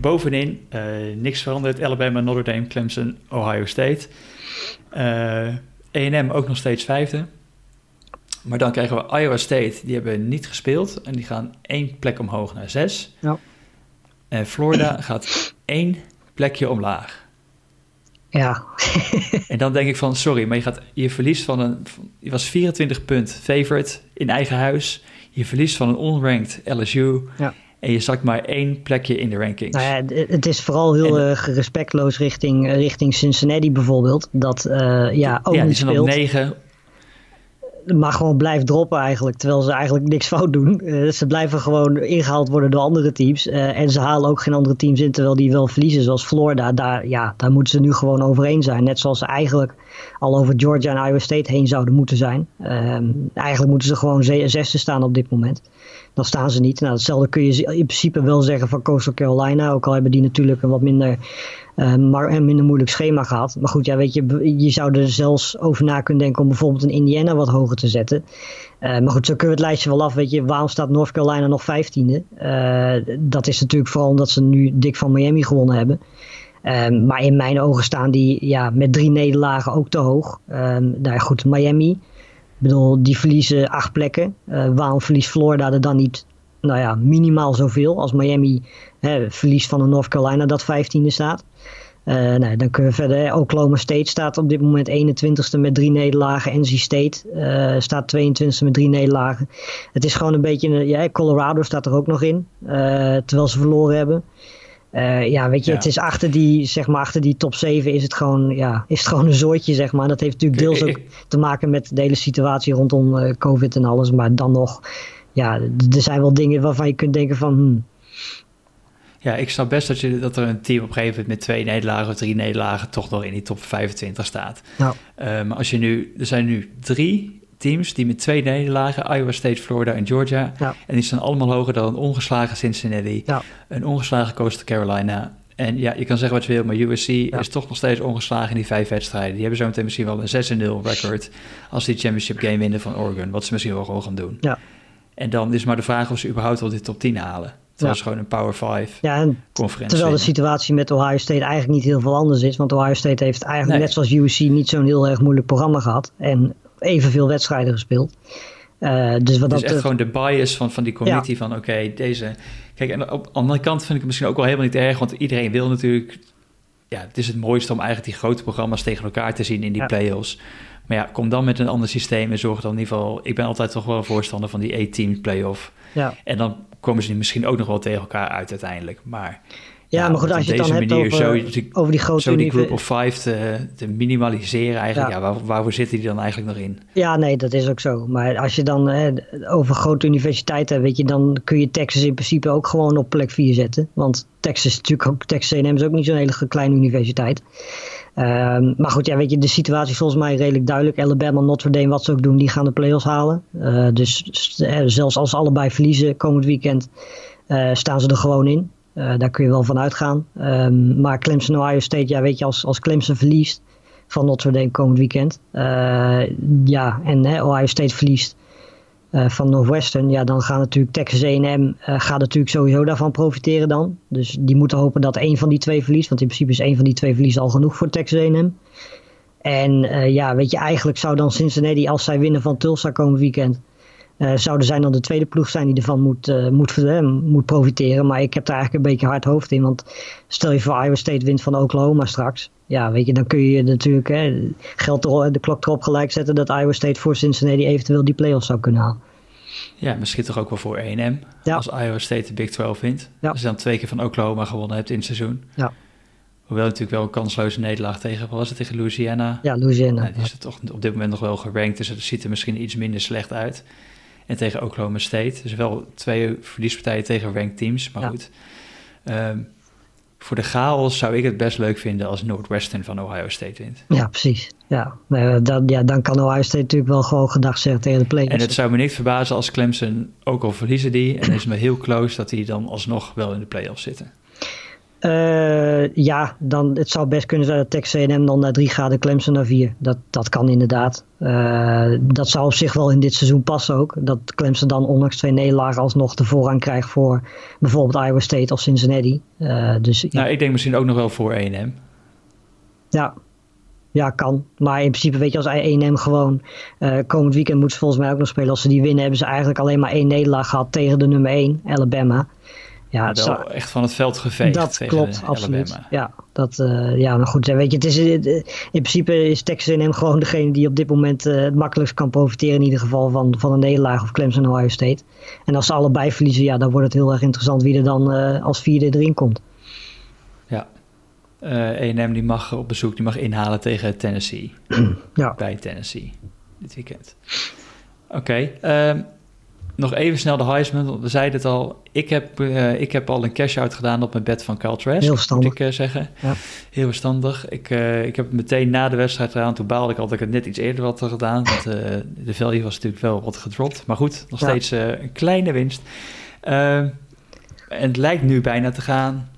bovenin. Uh, niks veranderd. Alabama, Notre Dame, Clemson, Ohio State. A&M ook nog steeds vijfde. Maar dan krijgen we Iowa State. Die hebben niet gespeeld. En die gaan één plek omhoog naar zes. Ja. En Florida gaat één plekje omlaag. Ja. en dan denk ik van, sorry, maar je, gaat, je verliest van een... Je was 24 punt favorite in eigen huis. Je verliest van een onranked LSU. Ja. En je zakt maar één plekje in de rankings. Nou ja, het is vooral heel en, respectloos richting, richting Cincinnati bijvoorbeeld. Dat uh, ja, ook ja, niet speelt. Ja, negen maar gewoon blijft droppen eigenlijk. Terwijl ze eigenlijk niks fout doen. Uh, ze blijven gewoon ingehaald worden door andere teams. Uh, en ze halen ook geen andere teams in terwijl die wel verliezen. Zoals Florida. Daar, ja, daar moeten ze nu gewoon overheen zijn. Net zoals ze eigenlijk al over Georgia en Iowa State heen zouden moeten zijn. Uh, eigenlijk moeten ze gewoon zesde staan op dit moment. Dan staan ze niet. Nou, hetzelfde kun je in principe wel zeggen van Coastal Carolina. Ook al hebben die natuurlijk een wat minder uh, maar een minder moeilijk schema gehad. Maar goed, ja, weet je, je zou er zelfs over na kunnen denken om bijvoorbeeld een Indiana wat hoger te zetten. Uh, maar goed, zo kunnen we het lijstje wel af. Weet je, waarom staat North Carolina nog vijftiende? Uh, dat is natuurlijk vooral omdat ze nu dik van Miami gewonnen hebben. Um, maar in mijn ogen staan die ja, met drie nederlagen ook te hoog. Um, goed, Miami. Ik bedoel, die verliezen acht plekken. waarom verliest Florida er dan niet nou ja, minimaal zoveel als Miami hè, verliest van een North Carolina dat 15e staat. Uh, nou, dan kunnen we verder. Oklahoma State staat op dit moment 21ste met drie nederlagen. NC State uh, staat 22ste met drie nederlagen. Het is gewoon een beetje. Ja, Colorado staat er ook nog in. Uh, terwijl ze verloren hebben. ja, weet je, het is achter die, zeg maar, achter die top 7 is het gewoon, ja, is het gewoon een zooitje, zeg maar. Dat heeft natuurlijk deels ook te maken met de hele situatie rondom COVID en alles. Maar dan nog, ja, er zijn wel dingen waarvan je kunt denken van. Hmm, ja, ik snap best dat, je, dat er een team op een gegeven moment met twee nederlagen of drie nederlagen toch nog in die top 25 staat. Nou. maar als je nu, er zijn nu drie teams die met twee nederlagen, Iowa State, Florida en Georgia. En die staan allemaal hoger dan een ongeslagen Cincinnati, ja. een ongeslagen Coastal Carolina. En ja, je kan zeggen wat je wil, maar USC is toch nog steeds ongeslagen in die vijf wedstrijden. Die hebben zo meteen misschien wel een 6-0 record als die championship game winnen van Oregon, wat ze misschien wel gewoon gaan doen. Ja. En dan is maar de vraag of ze überhaupt wel dit top 10 halen. Het was gewoon een Power 5 ja, en conferentie. Terwijl de situatie met Ohio State eigenlijk niet heel veel anders is. Want Ohio State heeft eigenlijk net zoals USC niet zo'n heel erg moeilijk programma gehad. En evenveel wedstrijden gespeeld. Uh, dus wat het is echt gewoon de bias van, van die community van oké, deze... Kijk, en op de andere kant vind ik het misschien ook wel helemaal niet erg. Want iedereen wil natuurlijk... Ja, het is het mooiste om eigenlijk die grote programma's tegen elkaar te zien in die ja. play-offs. Maar ja, kom dan met een ander systeem en zorg dan in ieder geval... Ik ben altijd toch wel een voorstander van die A-team play-off. Ja. En dan komen ze misschien ook nog wel tegen elkaar uit uiteindelijk. Maar ja, maar goed, als je het dan hebt over, zo, die, over die grote... Zo die group of five te, te minimaliseren eigenlijk, ja, waar, waarvoor zitten die dan eigenlijk nog in? Ja, nee, dat is ook zo. Maar als je dan hè, over grote universiteiten hebt, weet je, dan kun je Texas in principe ook gewoon op plek 4 zetten. Want Texas natuurlijk ook, Texas A&M is ook niet zo'n hele kleine universiteit. Um, maar goed, ja, weet je, de situatie is volgens mij redelijk duidelijk. Alabama, Notre Dame, wat ze ook doen, die gaan de play-offs halen. Uh, dus zelfs als ze allebei verliezen komend weekend, uh, staan ze er gewoon in. Daar kun je wel van uitgaan. Um, maar Clemson, Ohio State, ja, weet je, als, als Clemson verliest van Notre Dame komend weekend. ja, en Ohio State verliest uh, van Northwestern, ja, dan gaat natuurlijk Texas A&M gaat natuurlijk sowieso daarvan profiteren dan. Dus die moeten hopen dat één van die twee verliest, want in principe is één van die twee verliezen al genoeg voor Texas A&M. En ja, weet je, eigenlijk zou dan Cincinnati, als zij winnen van Tulsa komend weekend, zouden zij dan de tweede ploeg zijn die ervan moet, moet, moet profiteren. Maar ik heb daar eigenlijk een beetje hard hoofd in, want stel je voor Iowa State wint van Oklahoma straks. Ja, weet je, dan kun je natuurlijk hè, geld de klok erop gelijk zetten dat Iowa State voor Cincinnati eventueel die playoffs zou kunnen halen. Ja, misschien toch ook wel voor 1M. Ja. Als Iowa State de Big 12 wint. Ja. Als je dan twee keer van Oklahoma gewonnen hebt in het seizoen. Ja. Hoewel natuurlijk wel een kansloze nederlaag tegen, was het, tegen Louisiana? Ja, Louisiana. die is het toch op dit moment nog wel gerankt, dus het ziet er misschien iets minder slecht uit. En tegen Oklahoma State. Dus wel twee verliespartijen tegen ranked teams, maar goed. Um, voor de chaos zou ik het best leuk vinden als Northwestern van Ohio State wint. Ja, precies. Ja, dan, ja, dan kan Ohio State natuurlijk wel gewoon gedag zeggen tegen de playoffs. En het zou me niet verbazen als Clemson, ook al verliezen die, en is me heel close dat die dan alsnog wel in de playoffs zitten. Uh, ja, dan, het zou best kunnen zijn dat Texas A&M dan naar 3 gaat en Clemson naar 4. Dat, dat kan inderdaad. Uh, dat zou op zich wel in dit seizoen passen ook. Dat Clemson dan ondanks twee nederlagen alsnog de voorrang krijgt voor bijvoorbeeld Iowa State of Cincinnati. Uh, dus, ja. Nou, ik denk misschien ook nog wel voor A&M. Ja, ja, kan. Maar in principe weet je, als A&M gewoon komend weekend moeten ze volgens mij ook nog spelen. Als ze die winnen, hebben ze eigenlijk alleen maar één nederlaag gehad tegen de nummer 1, Alabama. Ja, wel echt van het veld geveegd. Dat klopt, absoluut. Ja, dat, uh, ja, maar goed, weet je, het is, eh, in principe is Texas A&M gewoon degene die op dit moment uh, het makkelijkst kan profiteren in ieder geval van, van een nederlaag of Clemson Ohio State. En als ze allebei verliezen, ja, dan wordt het heel erg interessant wie er dan uh, als vierde erin komt. Ja, A&M die mag op bezoek, die mag inhalen tegen Tennessee. ja. Bij Tennessee, dit weekend. Oké, okay, ehm, nog even snel de Heisman. We zeiden het al. Ik heb, uh, ik heb al een cash-out gedaan op mijn bed van Kyle Trask. Heel verstandig. Moet ik uh, zeggen. Ja. Heel verstandig. Ik, uh, ik heb het meteen na de wedstrijd gedaan. Toen baalde ik al dat ik het net iets eerder had gedaan. Want de value was natuurlijk wel wat gedropt. Maar goed, nog ja. steeds een kleine winst. en het lijkt nu bijna te gaan.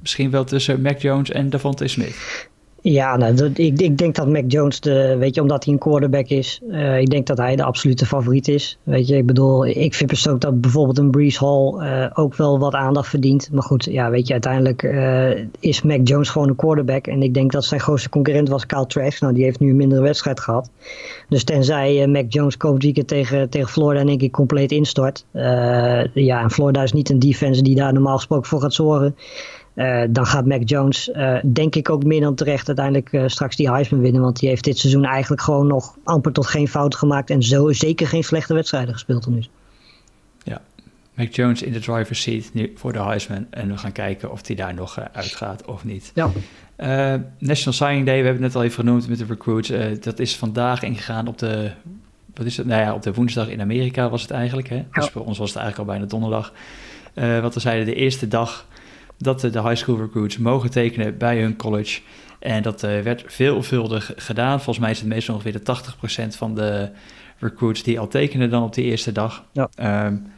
Misschien wel tussen Mac Jones en Devontae Smith. Ja, nou, ik, ik, denk dat Mac Jones, de, weet je, omdat hij een quarterback is, uh, ik denk dat hij de absolute favoriet is. Weet je, ik bedoel, ik vind persoonlijk dat bijvoorbeeld een Breeze Hall uh, ook wel wat aandacht verdient. Maar goed, ja, weet je, uiteindelijk uh, is Mac Jones gewoon een quarterback. En ik denk dat zijn grootste concurrent was Kyle Trask. Nou, die heeft nu een mindere wedstrijd gehad. Dus tenzij Mac Jones komend weekend tegen, tegen Florida denk ik compleet instort. ja, en Florida is niet een defense die daar normaal gesproken voor gaat zorgen. Uh, dan gaat Mac Jones, uh, denk ik ook meer dan terecht, uiteindelijk uh, straks die Heisman winnen. Want die heeft dit seizoen eigenlijk gewoon nog amper tot geen fout gemaakt. En zo zeker geen slechte wedstrijden gespeeld tot nu. Ja, Mac Jones in de driver's seat nu voor de Heisman. En we gaan kijken of hij daar nog uitgaat of niet. Ja. National Signing Day, we hebben het net al even genoemd met de recruits. dat is vandaag ingegaan op de, wat is het? Nou ja, op de woensdag in Amerika was het eigenlijk. Hè? Dus voor ons was het eigenlijk al bijna donderdag. wat we zeiden, de eerste dag dat de high school recruits mogen tekenen bij hun college. En dat uh, werd veelvuldig gedaan. Volgens mij is het meestal ongeveer de 80% van de recruits die al tekenen dan op die eerste dag. Ja. Um,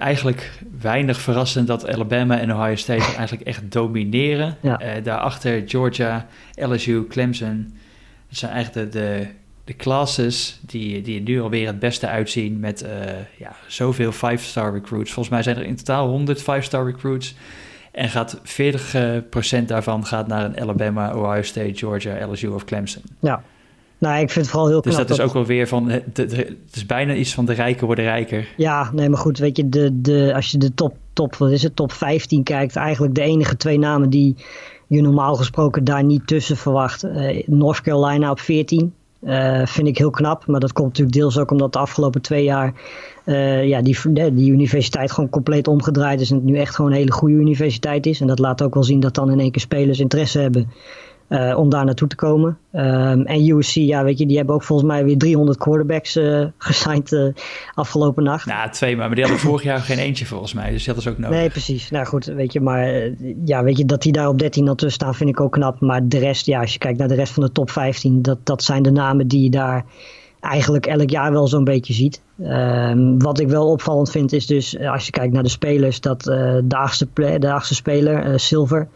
eigenlijk weinig verrassend dat Alabama en Ohio State eigenlijk echt domineren. Ja. Uh, daarachter Georgia, LSU, Clemson. Dat zijn eigenlijk de, de, de classes die, die nu alweer het beste uitzien met uh, ja, zoveel 5-star recruits. Volgens mij zijn er in totaal 100 5-star recruits. En gaat 40% daarvan gaat naar een Alabama, Ohio State, Georgia, LSU of Clemson. Ja, nou, ik vind het vooral heel dus knap. Dus dat is ook wel weer van, het is bijna iets van de rijken worden rijker. Ja, nee, maar goed, weet je, de, de, als je de top, top, wat is het, top 15 kijkt, eigenlijk de enige twee namen die je normaal gesproken daar niet tussen verwacht. Uh, North Carolina op 14, uh, vind ik heel knap, maar dat komt natuurlijk deels ook omdat de afgelopen twee jaar uh, ja, die, die universiteit gewoon compleet omgedraaid is en het nu echt gewoon een hele goede universiteit is. En dat laat ook wel zien dat dan in één keer spelers interesse hebben uh, om daar naartoe te komen. Um, en USC, ja, weet je, die hebben ook volgens mij weer 300 quarterbacks uh, gesigned uh, afgelopen nacht. Nou, twee maar, maar die hadden vorig jaar geen eentje volgens mij, dus dat is ook nodig. Nee, precies. Nou goed, weet je, maar ja, weet je, dat die daar op 13 al tussen staan vind ik ook knap. Maar de rest, ja, als je kijkt naar de rest van de top 15, dat, dat zijn de namen die je daar eigenlijk elk jaar wel zo'n beetje ziet. Um, wat ik wel opvallend vind is dus, als je kijkt naar de spelers, dat de, achtste, de achtste speler, Silver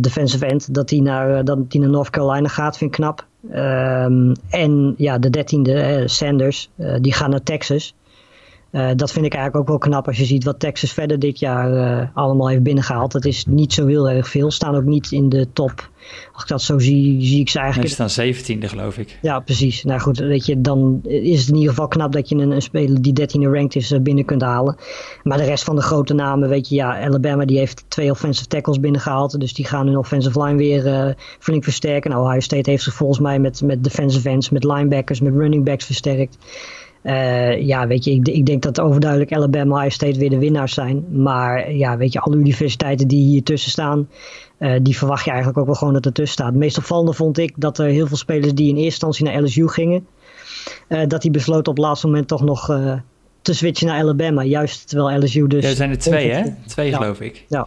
defensive end, dat hij naar, dat die naar North Carolina gaat, vind ik knap. Um, en ja, de dertiende, uh, Sanders, die gaat naar Texas. Uh, dat vind ik eigenlijk ook wel knap als je ziet wat Texas verder dit jaar uh, allemaal heeft binnengehaald. Dat is niet zo heel erg veel. Staan ook niet in de top. Als ik dat zo zie, zie ik ze eigenlijk. Nee, ze staan 17e geloof ik. Ja, precies. Nou goed, weet je, dan is het in ieder geval knap dat je een, een speler die 13e ranked is uh, binnen kunt halen. Maar de rest van de grote namen, weet je, ja, Alabama die heeft twee offensive tackles binnengehaald. Dus die gaan hun offensive line weer flink versterken. Nou, Ohio State heeft zich volgens mij met, met defensive ends, met linebackers, met running backs versterkt. Uh, ja, weet je, ik, ik, denk dat overduidelijk Alabama Ohio State weer de winnaars zijn. Maar ja, weet je, alle universiteiten die hier tussen staan, uh, die verwacht je eigenlijk ook wel gewoon dat er tussen staat. Het meest opvallende vond ik dat er heel veel spelers die in eerste instantie naar LSU gingen, uh, dat die besloten op het laatste moment toch nog te switchen naar Alabama. Juist terwijl LSU dus... Ja, er zijn er twee, hè? Twee, ja. geloof ik. Ja.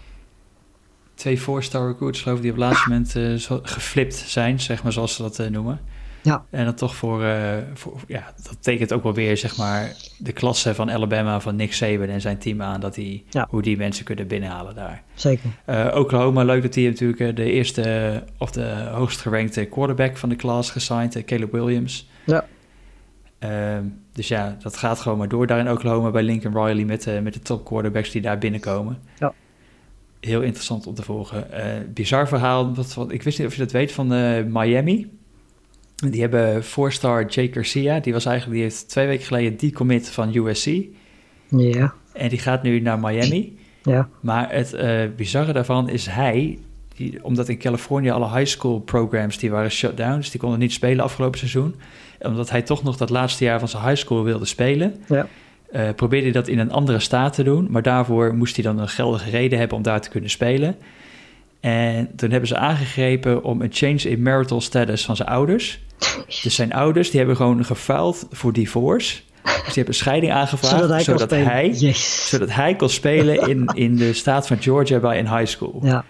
Twee four-star recruits, geloof ik, die op het laatste moment geflipt zijn, zeg maar, zoals ze dat noemen. Ja. En dan toch voor, uh, voor, ja, dat tekent ook wel weer, zeg maar, de klasse van Alabama, van Nick Saban en zijn team aan, dat die, ja. hoe die mensen kunnen binnenhalen daar. Zeker. Uh, Oklahoma, leuk dat die natuurlijk de eerste, of de hoogst gerankte quarterback van de klas gesigned, Caleb Williams. Ja. Uh, dus ja, dat gaat gewoon maar door daar in Oklahoma bij Lincoln Riley met, uh, met de top quarterbacks die daar binnenkomen. Ja. Heel interessant om te volgen. bizar verhaal, wat, wat, ik wist niet of je dat weet, van Miami. Die hebben four-star Jake Garcia. Die was eigenlijk, die heeft twee weken geleden die commit van USC. Ja. En die gaat nu naar Miami. Ja. Maar het uh, bizarre daarvan is hij, die, omdat in Californië alle high school programs die waren shut down, dus die konden niet spelen afgelopen seizoen. Omdat hij toch nog dat laatste jaar van zijn high school wilde spelen. Ja. Uh, probeerde hij dat in een andere staat te doen, maar daarvoor moest hij dan een geldige reden hebben om daar te kunnen spelen. En toen hebben ze aangegrepen om een change in marital status van zijn ouders. Dus zijn ouders die hebben gewoon gefaald voor divorce. Dus die hebben scheiding aangevraagd zodat hij, zodat kon, hij, yes. zodat hij kon spelen in, in de staat van Georgia bij een high school. Ja.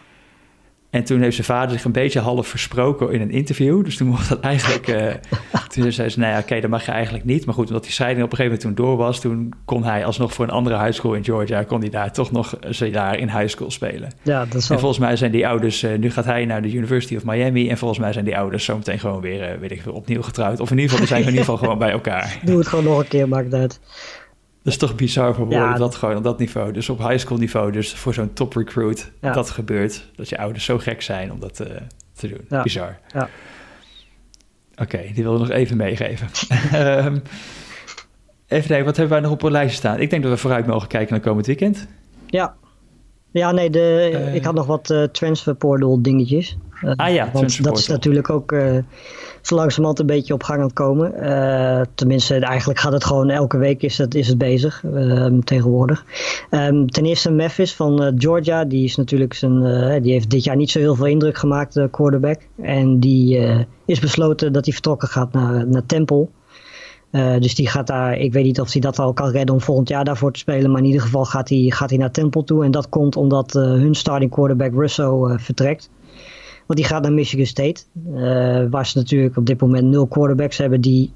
En toen heeft zijn vader zich een beetje half versproken in een interview. Dus toen mocht dat eigenlijk. Uh, toen zei ze: Nou ja, oké, okay, dat mag je eigenlijk niet. Maar goed, omdat die scheiding op een gegeven moment toen door was, toen kon hij alsnog voor een andere high school in Georgia. kon hij daar toch nog zijn jaar in high school spelen. Ja, dat is En volgens mij zijn die ouders. Uh, nu gaat hij naar de University of Miami. En volgens mij zijn die ouders zometeen gewoon weer, uh, weet ik veel, opnieuw getrouwd. Of in ieder geval, zijn in ieder geval gewoon bij elkaar. Doe het gewoon nog een keer, maakt het. Dat is toch bizar voor woorden, ja, dat gewoon op dat niveau. Dus op high school niveau, dus voor zo'n top recruit, ja. dat gebeurt. Dat je ouders zo gek zijn om dat uh, te doen. Ja. Bizar. Ja. Oké, okay, die wilde nog even meegeven. um, even kijken, wat hebben wij nog op een lijstje staan? Ik denk dat we vooruit mogen kijken naar komend weekend. Ja. Ja, nee, de, uh, ik had nog wat uh, transfer portal dingetjes. Uh, ah ja, want dat is natuurlijk ook zo langzamerhand een beetje op gang aan het komen. Uh, tenminste, eigenlijk gaat het gewoon elke week is het, is het bezig uh, tegenwoordig. Um, ten eerste Memphis van uh, Georgia, die is natuurlijk zijn, die heeft dit jaar niet zo heel veel indruk gemaakt, de quarterback. En die is besloten dat hij vertrokken gaat naar, naar Temple. dus die gaat daar, ik weet niet of hij dat al kan redden om volgend jaar daarvoor te spelen. Maar in ieder geval gaat hij, gaat hij naar Temple toe. En dat komt omdat hun starting quarterback Russo vertrekt. Want die gaat naar Michigan State. Uh, waar ze natuurlijk op dit moment nul quarterbacks hebben die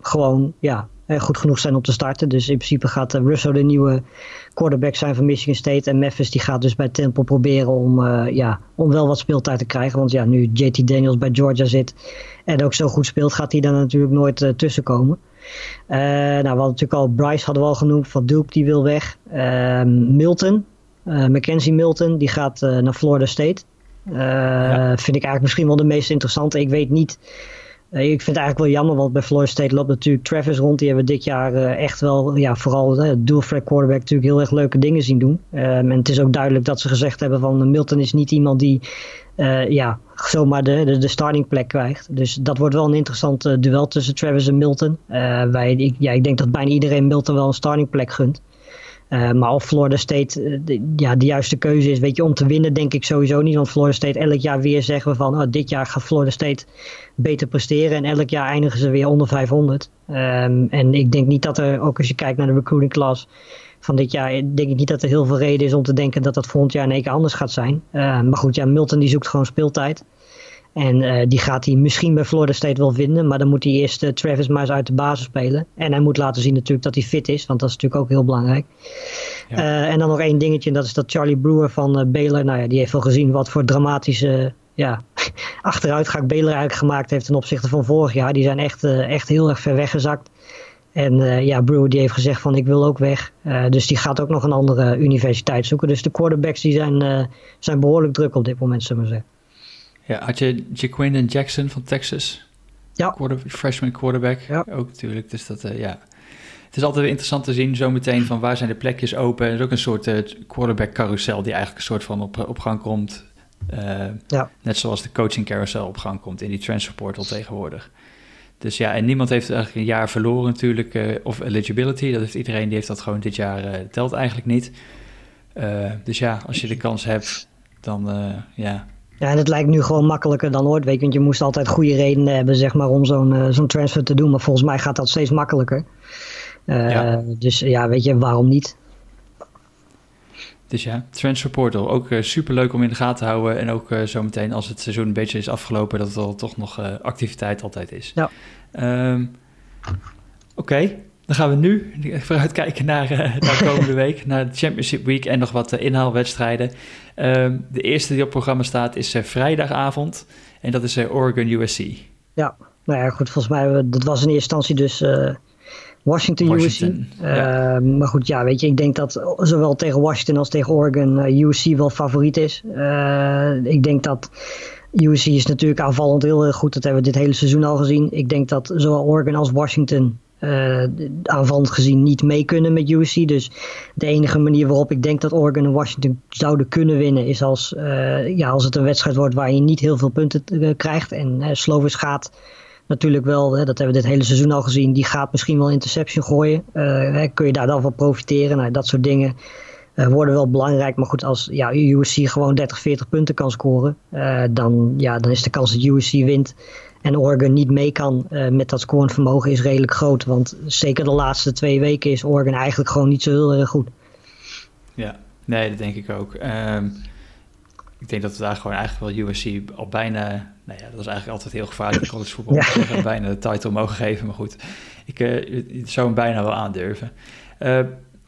gewoon ja, goed genoeg zijn om te starten. Dus in principe gaat uh, Russo de nieuwe quarterback zijn van Michigan State. En Memphis die gaat dus bij Temple proberen om, ja, om wel wat speeltijd te krijgen. Want ja, nu JT Daniels bij Georgia zit en ook zo goed speelt, gaat hij daar natuurlijk nooit tussenkomen. nou, we hadden natuurlijk al Bryce hadden we al genoemd van Duke, die wil weg. Ehm, Milton, Mackenzie Milton, die gaat naar Florida State. Uh, ja. Vind ik eigenlijk misschien wel de meest interessante. Ik weet niet. Uh, ik vind het eigenlijk wel jammer, want bij Florida State loopt natuurlijk Travis rond. Die hebben dit jaar uh, echt wel, ja, vooral uh, dual quarterback natuurlijk heel erg leuke dingen zien doen. Um, en het is ook duidelijk dat ze gezegd hebben van Milton is niet iemand die ja, zomaar de, de, starting plek krijgt. Dus dat wordt wel een interessant duel tussen Travis en Milton. wij, ik, ja, ik denk dat bijna iedereen Milton wel een starting plek gunt. Uh, maar of Florida State uh, de, ja, de juiste keuze is, weet je, om te winnen denk ik sowieso niet. Want Florida State elk jaar weer zeggen we van, oh, dit jaar gaat Florida State beter presteren. En elk jaar eindigen ze weer onder 500. Um, en ik denk niet dat er, ook als je kijkt naar de recruiting class van dit jaar, denk ik niet dat er heel veel reden is om te denken dat dat volgend jaar in één keer anders gaat zijn. Uh, maar goed, ja, Milton die zoekt gewoon speeltijd. En uh, die gaat hij misschien bij Florida State wel vinden. Maar dan moet hij eerst uh, Travis maar eens uit de basis spelen. En hij moet laten zien natuurlijk dat hij fit is. Want dat is natuurlijk ook heel belangrijk. Ja. Uh, en dan nog één dingetje. En dat is dat Charlie Brewer van Baylor. Nou ja, die heeft wel gezien wat voor dramatische ja, achteruitgang Baylor eigenlijk gemaakt heeft ten opzichte van vorig jaar. Die zijn echt, echt heel erg ver weggezakt. En ja, Brewer die heeft gezegd van ik wil ook weg. dus die gaat ook nog een andere universiteit zoeken. Dus de quarterbacks die zijn, zijn behoorlijk druk op dit moment, zullen we zeggen. Ja, had je Jaquindon Jackson van Texas? Ja. Quarter, freshman quarterback. Ja. Ook natuurlijk. Dus dat, ja. Het is altijd weer interessant te zien zometeen van waar zijn de plekjes open. Er is ook een soort quarterback carousel die eigenlijk een soort van op, op gang komt. ja. Net zoals de coaching carousel op gang komt in die transfer portal tegenwoordig. Dus ja, en niemand heeft eigenlijk een jaar verloren natuurlijk. Uh, of eligibility, dat heeft iedereen, die heeft dat gewoon dit jaar, uh, telt eigenlijk niet. Dus ja, als je de kans hebt, dan ja. Ja, en het lijkt nu gewoon makkelijker dan ooit, weet je. Want je moest altijd goede redenen hebben, zeg maar, om zo'n zo'n transfer te doen. Maar volgens mij gaat dat steeds makkelijker. Ja. Dus ja, weet je, waarom niet? Dus ja, Transfer Portal. Ook uh, super leuk om in de gaten te houden. En ook zometeen als het seizoen een beetje is afgelopen, dat er toch nog activiteit altijd is. Ja. Um, Oké, okay. Dan gaan we nu vooruitkijken naar, naar komende week, naar de Championship Week en nog wat inhaalwedstrijden. Um, de eerste die op programma staat is vrijdagavond en dat is Oregon USC. Ja, nou ja, goed, volgens mij, dat was in eerste instantie dus Washington, Washington USC. Ja. Uh, maar goed, ja, weet je, ik denk dat zowel tegen Washington als tegen Oregon USC wel favoriet is. Ik denk dat USC is natuurlijk aanvallend heel erg goed. Dat hebben we dit hele seizoen al gezien. Ik denk dat zowel Oregon als Washington uh, gezien niet mee kunnen met USC. Dus de enige manier waarop ik denk dat Oregon en Washington zouden kunnen winnen is als, uh, ja, als het een wedstrijd wordt waar je niet heel veel punten krijgt. En uh, Slovis gaat natuurlijk wel, hè, dat hebben we dit hele seizoen al gezien, die gaat misschien wel interception gooien. Uh, kun je daar dan van profiteren? Nou, dat soort dingen worden wel belangrijk. Maar goed, als ja, USC gewoon 30, 40 punten kan scoren, dan, ja, dan is de kans dat USC wint en Oregon niet mee kan met dat scorend vermogen is redelijk groot. Want zeker de laatste twee weken is Oregon eigenlijk gewoon niet zo heel erg goed. Ja, nee, dat denk ik ook. Um, ik denk dat we daar gewoon eigenlijk wel USC al bijna nou ja, dat is eigenlijk altijd heel gevaarlijk college voetbal. Ja. bijna de title mogen geven, maar goed. Ik uh, zou hem bijna wel aandurven.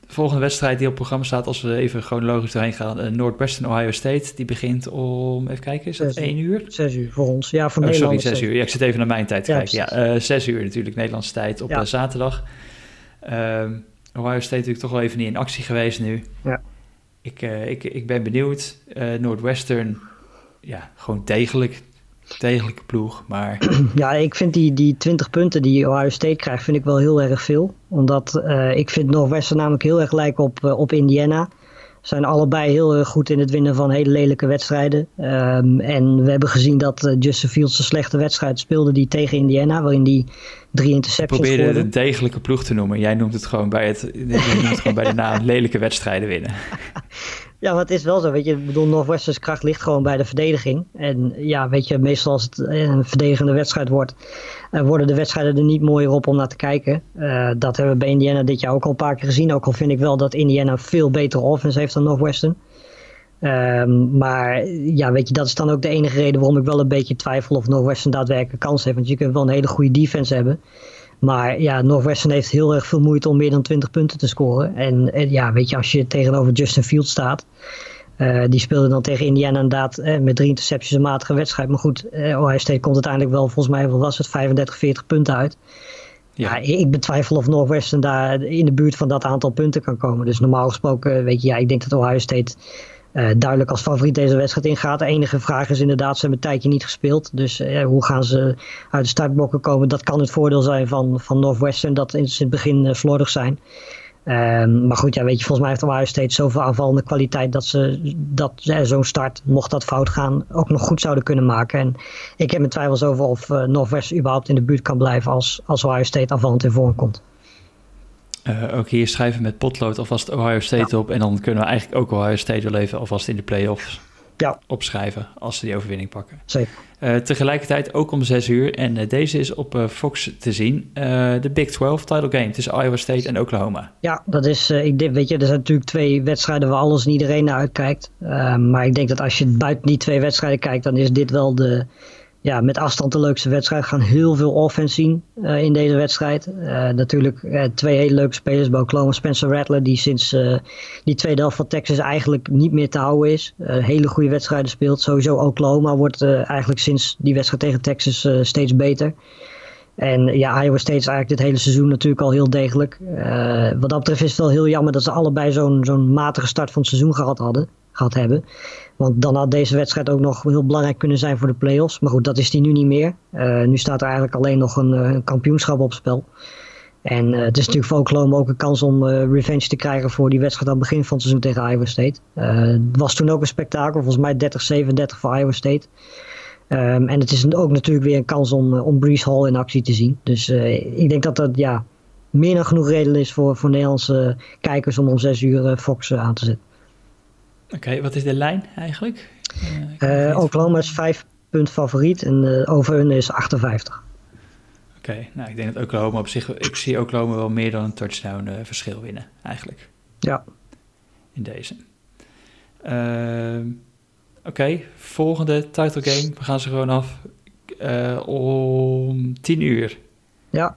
De volgende wedstrijd die op het programma staat, als we even chronologisch doorheen gaan, uh, Northwestern Ohio State. Die begint om, even kijken, is dat 1 uur? 6 uur voor ons, ja, voor oh, Sorry, 6 uur. Ja, ik zit even naar mijn tijd te ja, kijken. Ja, 6 uur natuurlijk, Nederlandse tijd op ja. zaterdag. Ehm, Ohio State natuurlijk toch wel even niet in actie geweest nu. Ja. Ik, ik, ik ben benieuwd. Northwestern, ja, gewoon degelijk degelijke ploeg, maar... Ja, ik vind die, die 20 punten die Ohio State krijgt, vind ik wel heel erg veel. Omdat uh, ik vind Northwestern namelijk heel erg lijken op, uh, op Indiana. Zijn allebei heel erg goed in het winnen van hele lelijke wedstrijden. Um, en we hebben gezien dat uh, Justin Fields een slechte wedstrijd speelde die tegen Indiana, waarin die drie interceptions Probeerde het een degelijke ploeg te noemen. Jij noemt het gewoon bij, het, het gewoon bij de naam lelijke wedstrijden winnen. Ja, het is wel zo, weet je. Ik bedoel, Northwestern's kracht ligt gewoon bij de verdediging. En ja, weet je, meestal als het een verdedigende wedstrijd wordt, uh, worden de wedstrijden er niet mooier op om naar te kijken. Uh, dat hebben we bij Indiana dit jaar ook al een paar keer gezien. Ook al vind ik wel dat Indiana veel betere offense heeft dan Northwestern. Um, maar ja, weet je, dat is dan ook de enige reden waarom ik wel een beetje twijfel of Northwestern daadwerkelijk kans heeft. Want je kunt wel een hele goede defense hebben. Maar ja, Northwestern heeft heel erg veel moeite om meer dan 20 punten te scoren. En, en ja, weet je, als je tegenover Justin Fields staat. Uh, die speelde dan tegen Indiana inderdaad eh, met drie intercepties een matige wedstrijd. Maar goed, uh, Ohio State komt uiteindelijk wel, volgens mij was het 35, 40 punten uit. Ja. ja. ik betwijfel of Northwestern daar in de buurt van dat aantal punten kan komen. Dus normaal gesproken, weet je, ja, ik denk dat Ohio State uh, duidelijk als favoriet deze wedstrijd ingaat. De enige vraag is inderdaad, ze hebben een tijdje niet gespeeld. Dus uh, hoe gaan ze uit de startblokken komen? Dat kan het voordeel zijn van, van Northwestern, dat in het begin uh, slordig zijn. Um, maar goed, ja, weet je, volgens mij heeft Ohio steeds zoveel aanvallende kwaliteit dat ze dat, zo'n start, mocht dat fout gaan, ook nog goed zouden kunnen maken. En ik heb mijn twijfels over of Northwestern überhaupt in de buurt kan blijven als, als Ohio State aanvallend in vorm komt. Uh, ook hier schrijven met potlood alvast Ohio State ja. op. En dan kunnen we eigenlijk ook Ohio State wel even alvast in de playoffs ja. opschrijven als ze die overwinning pakken. Zeker. Uh, tegelijkertijd ook om 6 uur. En uh, deze is op Fox te zien. de Big 12 title game tussen Iowa State en Oklahoma. Ja, dat is, ik denk, weet je, er zijn natuurlijk twee wedstrijden waar alles en iedereen naar uitkijkt. maar ik denk dat als je buiten die twee wedstrijden kijkt, dan is dit wel de ja, met afstand de leukste wedstrijd. We gaan heel veel offense zien uh, in deze wedstrijd. Uh, natuurlijk uh, twee hele leuke spelers bij Oklahoma. Spencer Rattler, die sinds die tweede helft van Texas eigenlijk niet meer te houden is. hele goede wedstrijden speelt. Sowieso Oklahoma wordt eigenlijk sinds die wedstrijd tegen Texas steeds beter. En ja, Iowa State is eigenlijk dit hele seizoen natuurlijk al heel degelijk. wat dat betreft is het wel heel jammer dat ze allebei zo'n zo'n matige start van het seizoen gehad, hadden, gehad hebben. Want dan had deze wedstrijd ook nog heel belangrijk kunnen zijn voor de playoffs. Maar goed, dat is die nu niet meer. nu staat er eigenlijk alleen nog een, een kampioenschap op spel. En uh, het is natuurlijk voor Oklahoma ook een kans om revenge te krijgen voor die wedstrijd aan het begin van het seizoen tegen Iowa State. Het was toen ook een spektakel, volgens mij 30-37 voor Iowa State. Um, en het is ook natuurlijk weer een kans om, om Breeze Hall in actie te zien. Dus ik denk dat dat ja, meer dan genoeg reden is voor, voor Nederlandse kijkers om om 6 uur Fox aan te zetten. Oké, wat is de lijn eigenlijk? Oklahoma is 5 punt favoriet en over hun is 58. Oké, nou ik denk dat Oklahoma op zich, ik zie Oklahoma wel meer dan een touchdown uh, verschil winnen, eigenlijk. Ja. In deze. Uh, Oké, volgende title game. We gaan ze gewoon af uh, om tien uur. Ja.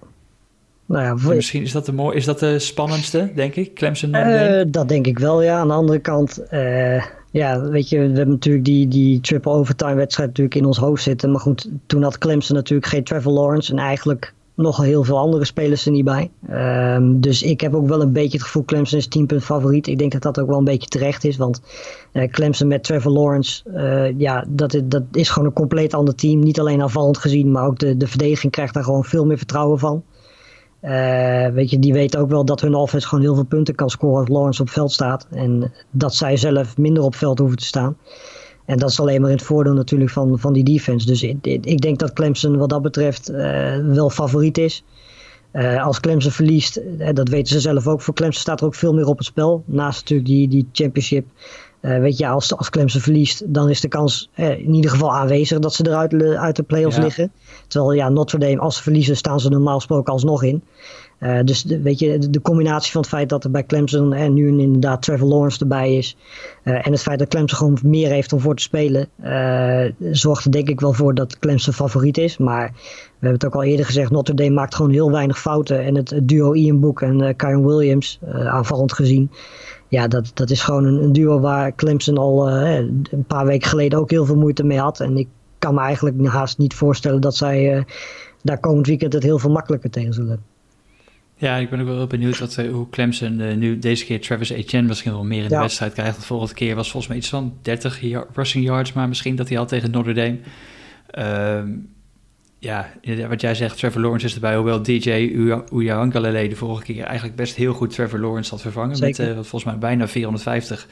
Nou ja. Misschien is dat, de is dat de spannendste, denk ik, Clemson uh, Dat denk ik wel, ja. Aan de andere kant, ja, weet je, we hebben natuurlijk die, die triple overtime wedstrijd natuurlijk in ons hoofd zitten. Maar goed, toen had Clemson natuurlijk geen Trevor Lawrence en eigenlijk nog heel veel andere spelers er niet bij. Um, dus ik heb ook wel een beetje het gevoel Clemson is 10 punt favoriet. Ik denk dat dat ook wel een beetje terecht is. Want uh, Clemson met Trevor Lawrence, uh, ja, dat, dat is gewoon een compleet ander team. Niet alleen aanvallend gezien, maar ook de, de verdediging krijgt daar gewoon veel meer vertrouwen van. Uh, weet je, die weten ook wel dat hun offense gewoon heel veel punten kan scoren als Lawrence op veld staat. En dat zij zelf minder op veld hoeven te staan. En dat is alleen maar in het voordeel natuurlijk van, van die defense. Dus ik, denk dat Clemson wat dat betreft uh, wel favoriet is. Uh, als Clemson verliest, dat weten ze zelf ook. Voor Clemson staat er ook veel meer op het spel. Naast natuurlijk die, die championship. Uh, weet je, als, als Clemson verliest, dan is de kans uh, in ieder geval aanwezig dat ze eruit uit de playoffs ja. liggen. Terwijl ja, Notre Dame, als ze verliezen, staan ze normaal gesproken alsnog in. Uh, dus de, weet je, de, de, combinatie van het feit dat er bij Clemson en nu inderdaad Trevor Lawrence erbij is. en het feit dat Clemson gewoon meer heeft om voor te spelen. zorgt er denk ik wel voor dat Clemson favoriet is. Maar we hebben het ook al eerder gezegd, Notre Dame maakt gewoon heel weinig fouten. En het, het duo Ian Book en Kyron Williams, aanvallend gezien ja, dat, dat is gewoon een, een duo waar Clemson al uh, een paar weken geleden ook heel veel moeite mee had. En ik kan me eigenlijk haast niet voorstellen dat zij uh, daar komend weekend het heel veel makkelijker tegen zullen hebben. Ja, ik ben ook wel benieuwd wat, hoe Clemson uh, nu deze keer Travis Etienne misschien wel meer in de wedstrijd krijgt. De vorige keer was volgens mij iets van 30 rushing yards, maar misschien dat hij al tegen Notre Dame. Uh, ja, wat jij zegt, Trevor Lawrence is erbij. Hoewel DJ Uyangalele de vorige keer eigenlijk best heel goed Trevor Lawrence had vervangen. Zeker. Met uh, volgens mij bijna 450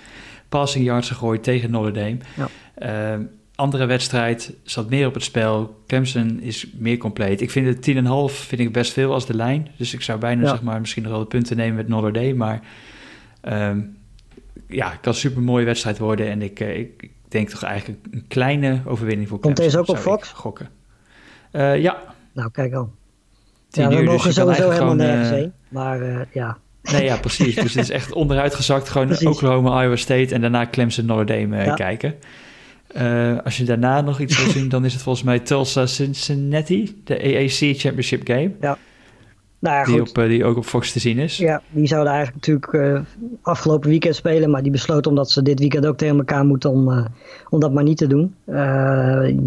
passing yards gegooid tegen Notre Dame. Ja. Uh, andere wedstrijd zat meer op het spel. Clemson is meer compleet. Ik vind het 10,5 vind ik best veel als de lijn. Dus ik zou bijna zeg maar misschien nog wel de punten nemen met Notre Dame. Maar um, ja, het kan een super mooie wedstrijd worden. En ik, uh, ik, denk toch eigenlijk een kleine overwinning voor Clemson. Komt deze ook op Fox? Gokken. Uh, ja. Nou, kijk al. Ja, we uur, mogen dus sowieso helemaal nergens uh, heen. Maar uh, ja. Nee, ja, precies. dus het is echt onderuit gezakt. Gewoon precies. Oklahoma, Iowa State en daarna Clemson, Notre Dame ja. kijken. als je daarna nog iets wil zien, dan is het volgens mij Tulsa Cincinnati, de AAC Championship Game. Ja. Nou ja, die, op, uh, die ook op Fox te zien is. Ja, die zouden eigenlijk natuurlijk uh, afgelopen weekend spelen. Maar die besloten omdat ze dit weekend ook tegen elkaar moeten om, uh, om dat maar niet te doen.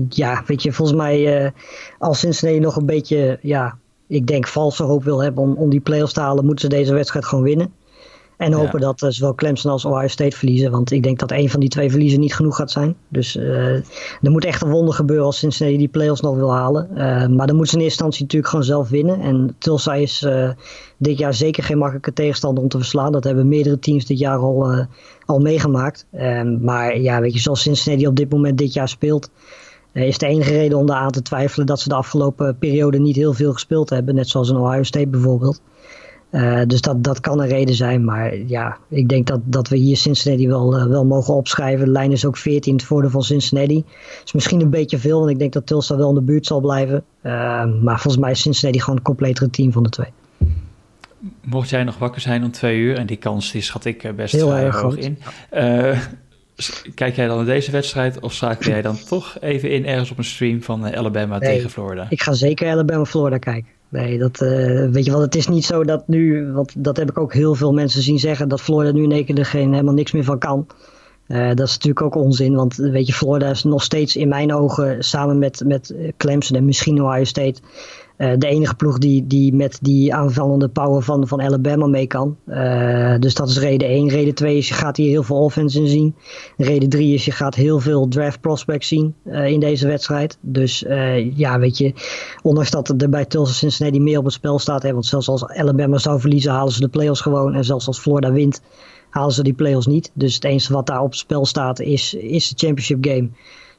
ja, weet je, volgens mij als Cincinnati nog een beetje, ja, ik denk valse hoop wil hebben om, om die play-offs te halen, moeten ze deze wedstrijd gewoon winnen. En hopen ja. dat uh, zowel Clemson als Ohio State verliezen. Want ik denk dat een van die twee verliezen niet genoeg gaat zijn. Dus uh, er moet echt een wonder gebeuren als Cincinnati die playoffs nog wil halen. Uh, maar dan moeten ze in eerste instantie natuurlijk gewoon zelf winnen. En Tulsa is dit jaar zeker geen makkelijke tegenstander om te verslaan. Dat hebben meerdere teams dit jaar al, al meegemaakt. Ehm, maar ja, weet je, zoals Cincinnati op dit moment dit jaar speelt... is de enige reden om daar aan te twijfelen dat ze de afgelopen periode niet heel veel gespeeld hebben. Net zoals in Ohio State bijvoorbeeld. Uh, dus dat, dat kan een reden zijn. Maar ja, ik denk dat, dat we hier Cincinnati wel, uh, wel mogen opschrijven. De lijn is ook 14 in het voordeel van Cincinnati. is misschien een beetje veel, want ik denk dat Tulsa wel in de buurt zal blijven. Uh, maar volgens mij is Cincinnati gewoon een completere team van de twee. Mocht jij nog wakker zijn om twee uur, en die kans die schat ik best Heel erg hoog goed. in. Kijk jij dan naar deze wedstrijd of schakel jij dan toch even in ergens op een stream van Alabama nee, tegen Florida? Ik ga zeker Alabama-Florida kijken. Nee, dat, uh, weet je wel, het is niet zo dat nu, want dat heb ik ook heel veel mensen zien zeggen, dat Florida nu in één keer er geen, helemaal niks meer van kan. Uh, dat is natuurlijk ook onzin, want weet je, Florida is nog steeds in mijn ogen samen met, met Clemson en misschien Ohio State de enige ploeg die, die met die aanvallende power van, van Alabama mee kan. dus dat is reden 1. Reden 2 is je gaat hier heel veel offense in zien. Reden 3 is je gaat heel veel draft prospects zien in deze wedstrijd. Dus ja, weet je, ondanks dat er bij Tulsa Cincinnati meer op het spel staat. Hè, want zelfs als Alabama zou verliezen, halen ze de playoffs gewoon. En zelfs als Florida wint, halen ze die playoffs niet. Dus het enige wat daar op het spel staat is, is de championship game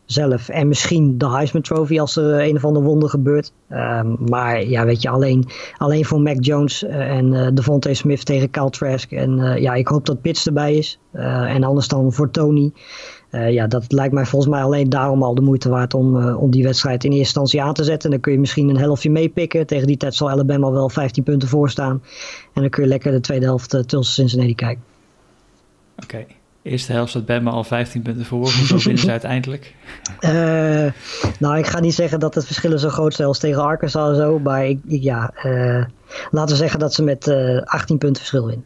zelf. En misschien de Heisman Trophy als er een of ander wonder gebeurt. Um, maar ja, weet je, alleen, alleen voor Mac Jones uh, en uh, Devontae Smith tegen Kyle Trask. En ja, ik hoop dat Pitts erbij is. en anders dan voor Tony. ja, dat lijkt mij volgens mij alleen daarom al de moeite waard om, om die wedstrijd in eerste instantie aan te zetten. Dan kun je misschien een helftje meepikken. Tegen die tijd zal Alabama wel 15 punten voorstaan. En dan kun je lekker de tweede helft Tulsa Cincinnati kijken. Oké. Eerste helft staat Bama al 15 punten voor. Hoeveel winnen ze uiteindelijk? Uh, nou, ik ga niet zeggen dat het verschillen zo groot zijn als tegen Arkansas en zo. Maar ik, ja, uh, laten we zeggen dat ze met uh, eh, 18 punten verschil winnen.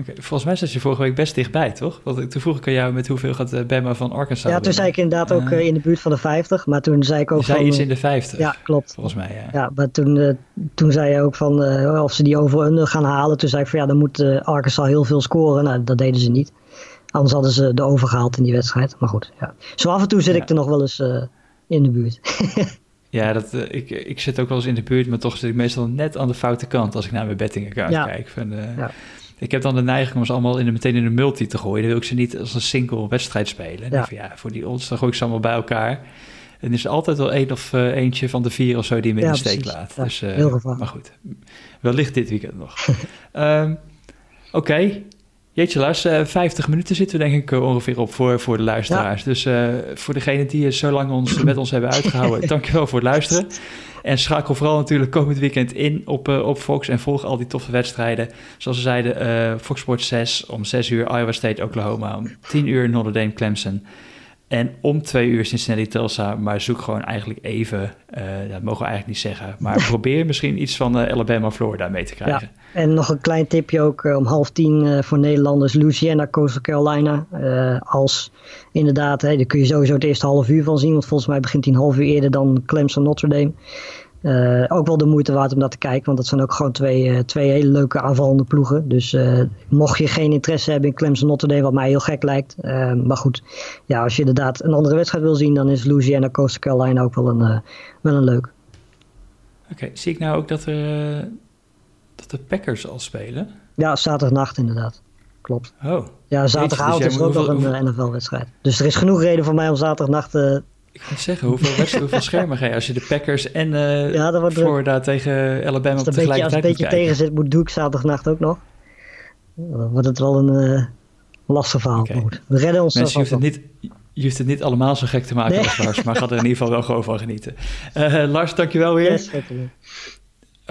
Okay, volgens mij zat je vorige week best dichtbij, toch? Want toen vroeg ik aan jou met hoeveel gaat Bama van Arkansas Ja, toen zei ik inderdaad ook in de buurt van de 50. Maar toen zei ik ook je zei van... iets in de 50? Ja, klopt. Volgens mij, ja. Ja, maar toen, toen zei je ook van of ze die over gaan halen. Toen zei ik van ja, dan moet Arkansas heel veel scoren. Nou, dat deden ze niet. Anders hadden ze de overgehaald in die wedstrijd. Maar goed, ja. Zo af en toe zit ik er nog wel eens uh, in de buurt. ja, dat, uh, ik, ik zit ook wel eens in de buurt, maar toch zit ik meestal net aan de foute kant als ik naar mijn betting-account ja. kijk. Van, uh, ja. Ik heb dan de neiging om ze allemaal in de, meteen in de multi te gooien. Dan wil ik ze niet als een single wedstrijd spelen. Ja. Van, ja, voor die odds, dan gooi ik ze allemaal bij elkaar. En er is altijd wel één of uh, eentje van de vier of zo die me in de steek laat. Ja, dus, heel maar goed, wellicht dit weekend nog. um, Oké, okay. Jeetje Lars, uh, 50 minuten zitten we denk ik uh, ongeveer op voor, voor de luisteraars. Ja. Dus uh, voor degenen die zo lang ons, met ons hebben uitgehouden, dankjewel voor het luisteren. En schakel vooral natuurlijk komend weekend in op, op Fox en volg al die toffe wedstrijden. Zoals we zeiden, Fox Sports 6 om 6 uur Iowa State Oklahoma, om 10 uur Notre Dame Clemson. En om twee uur Cincinnati Tulsa, maar zoek gewoon eigenlijk even, uh, dat mogen we eigenlijk niet zeggen, maar probeer misschien iets van uh, Alabama Florida mee te krijgen. Ja, en nog een klein tipje ook uh, om half tien voor Nederlanders, Louisiana, Coastal Carolina. als inderdaad, hè, daar kun je sowieso het eerste half uur van zien, want volgens mij begint hij een half uur eerder dan Clemson Notre Dame. Uh, ook wel de moeite waard om dat te kijken, want dat zijn ook gewoon twee, uh, twee hele leuke aanvallende ploegen. Dus uh, mocht je geen interesse hebben in Clemson Notre Dame, wat mij heel gek lijkt. maar goed, ja, als je inderdaad een andere wedstrijd wil zien, dan is Louisiana Coastal Carolina ook wel een, wel een leuk. Oké, okay, zie ik nou ook dat, er, dat de Packers al spelen? Ja, zaterdagnacht inderdaad. Klopt. Oh. Ja, zaterdagavond dus is er ook nog een NFL-wedstrijd. Dus er is genoeg reden voor mij om zaterdagnacht ik ga zeggen, hoeveel, hoeveel schermen ga je als je de Packers en uh, ja, dat wordt Florida tegen Alabama op tegelijkertijd Als het een beetje tegen zit, moet doe ik zaterdagnacht ook nog. Dan wordt het wel een uh, lastig verhaal. Okay. We redden ons Mensen, je hoeft, het niet, je hoeft het niet allemaal zo gek te maken nee. als Lars, maar ga er in ieder geval wel gewoon van genieten. Uh, Lars, dankjewel weer. Yes,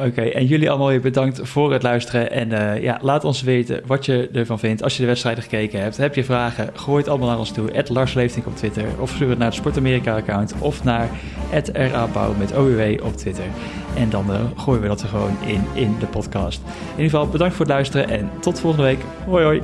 Oké, en jullie allemaal weer bedankt voor het luisteren. En uh, ja, laat ons weten wat je ervan vindt als je de wedstrijden gekeken hebt. Heb je vragen? Gooi het allemaal naar ons toe. Lars Leeftink op Twitter. Of stuur het naar het Sportamerika-account. Of naar RAPauw met OUW op Twitter. En dan uh, gooien we dat er gewoon in, in de podcast. In ieder geval bedankt voor het luisteren en tot volgende week. Hoi hoi.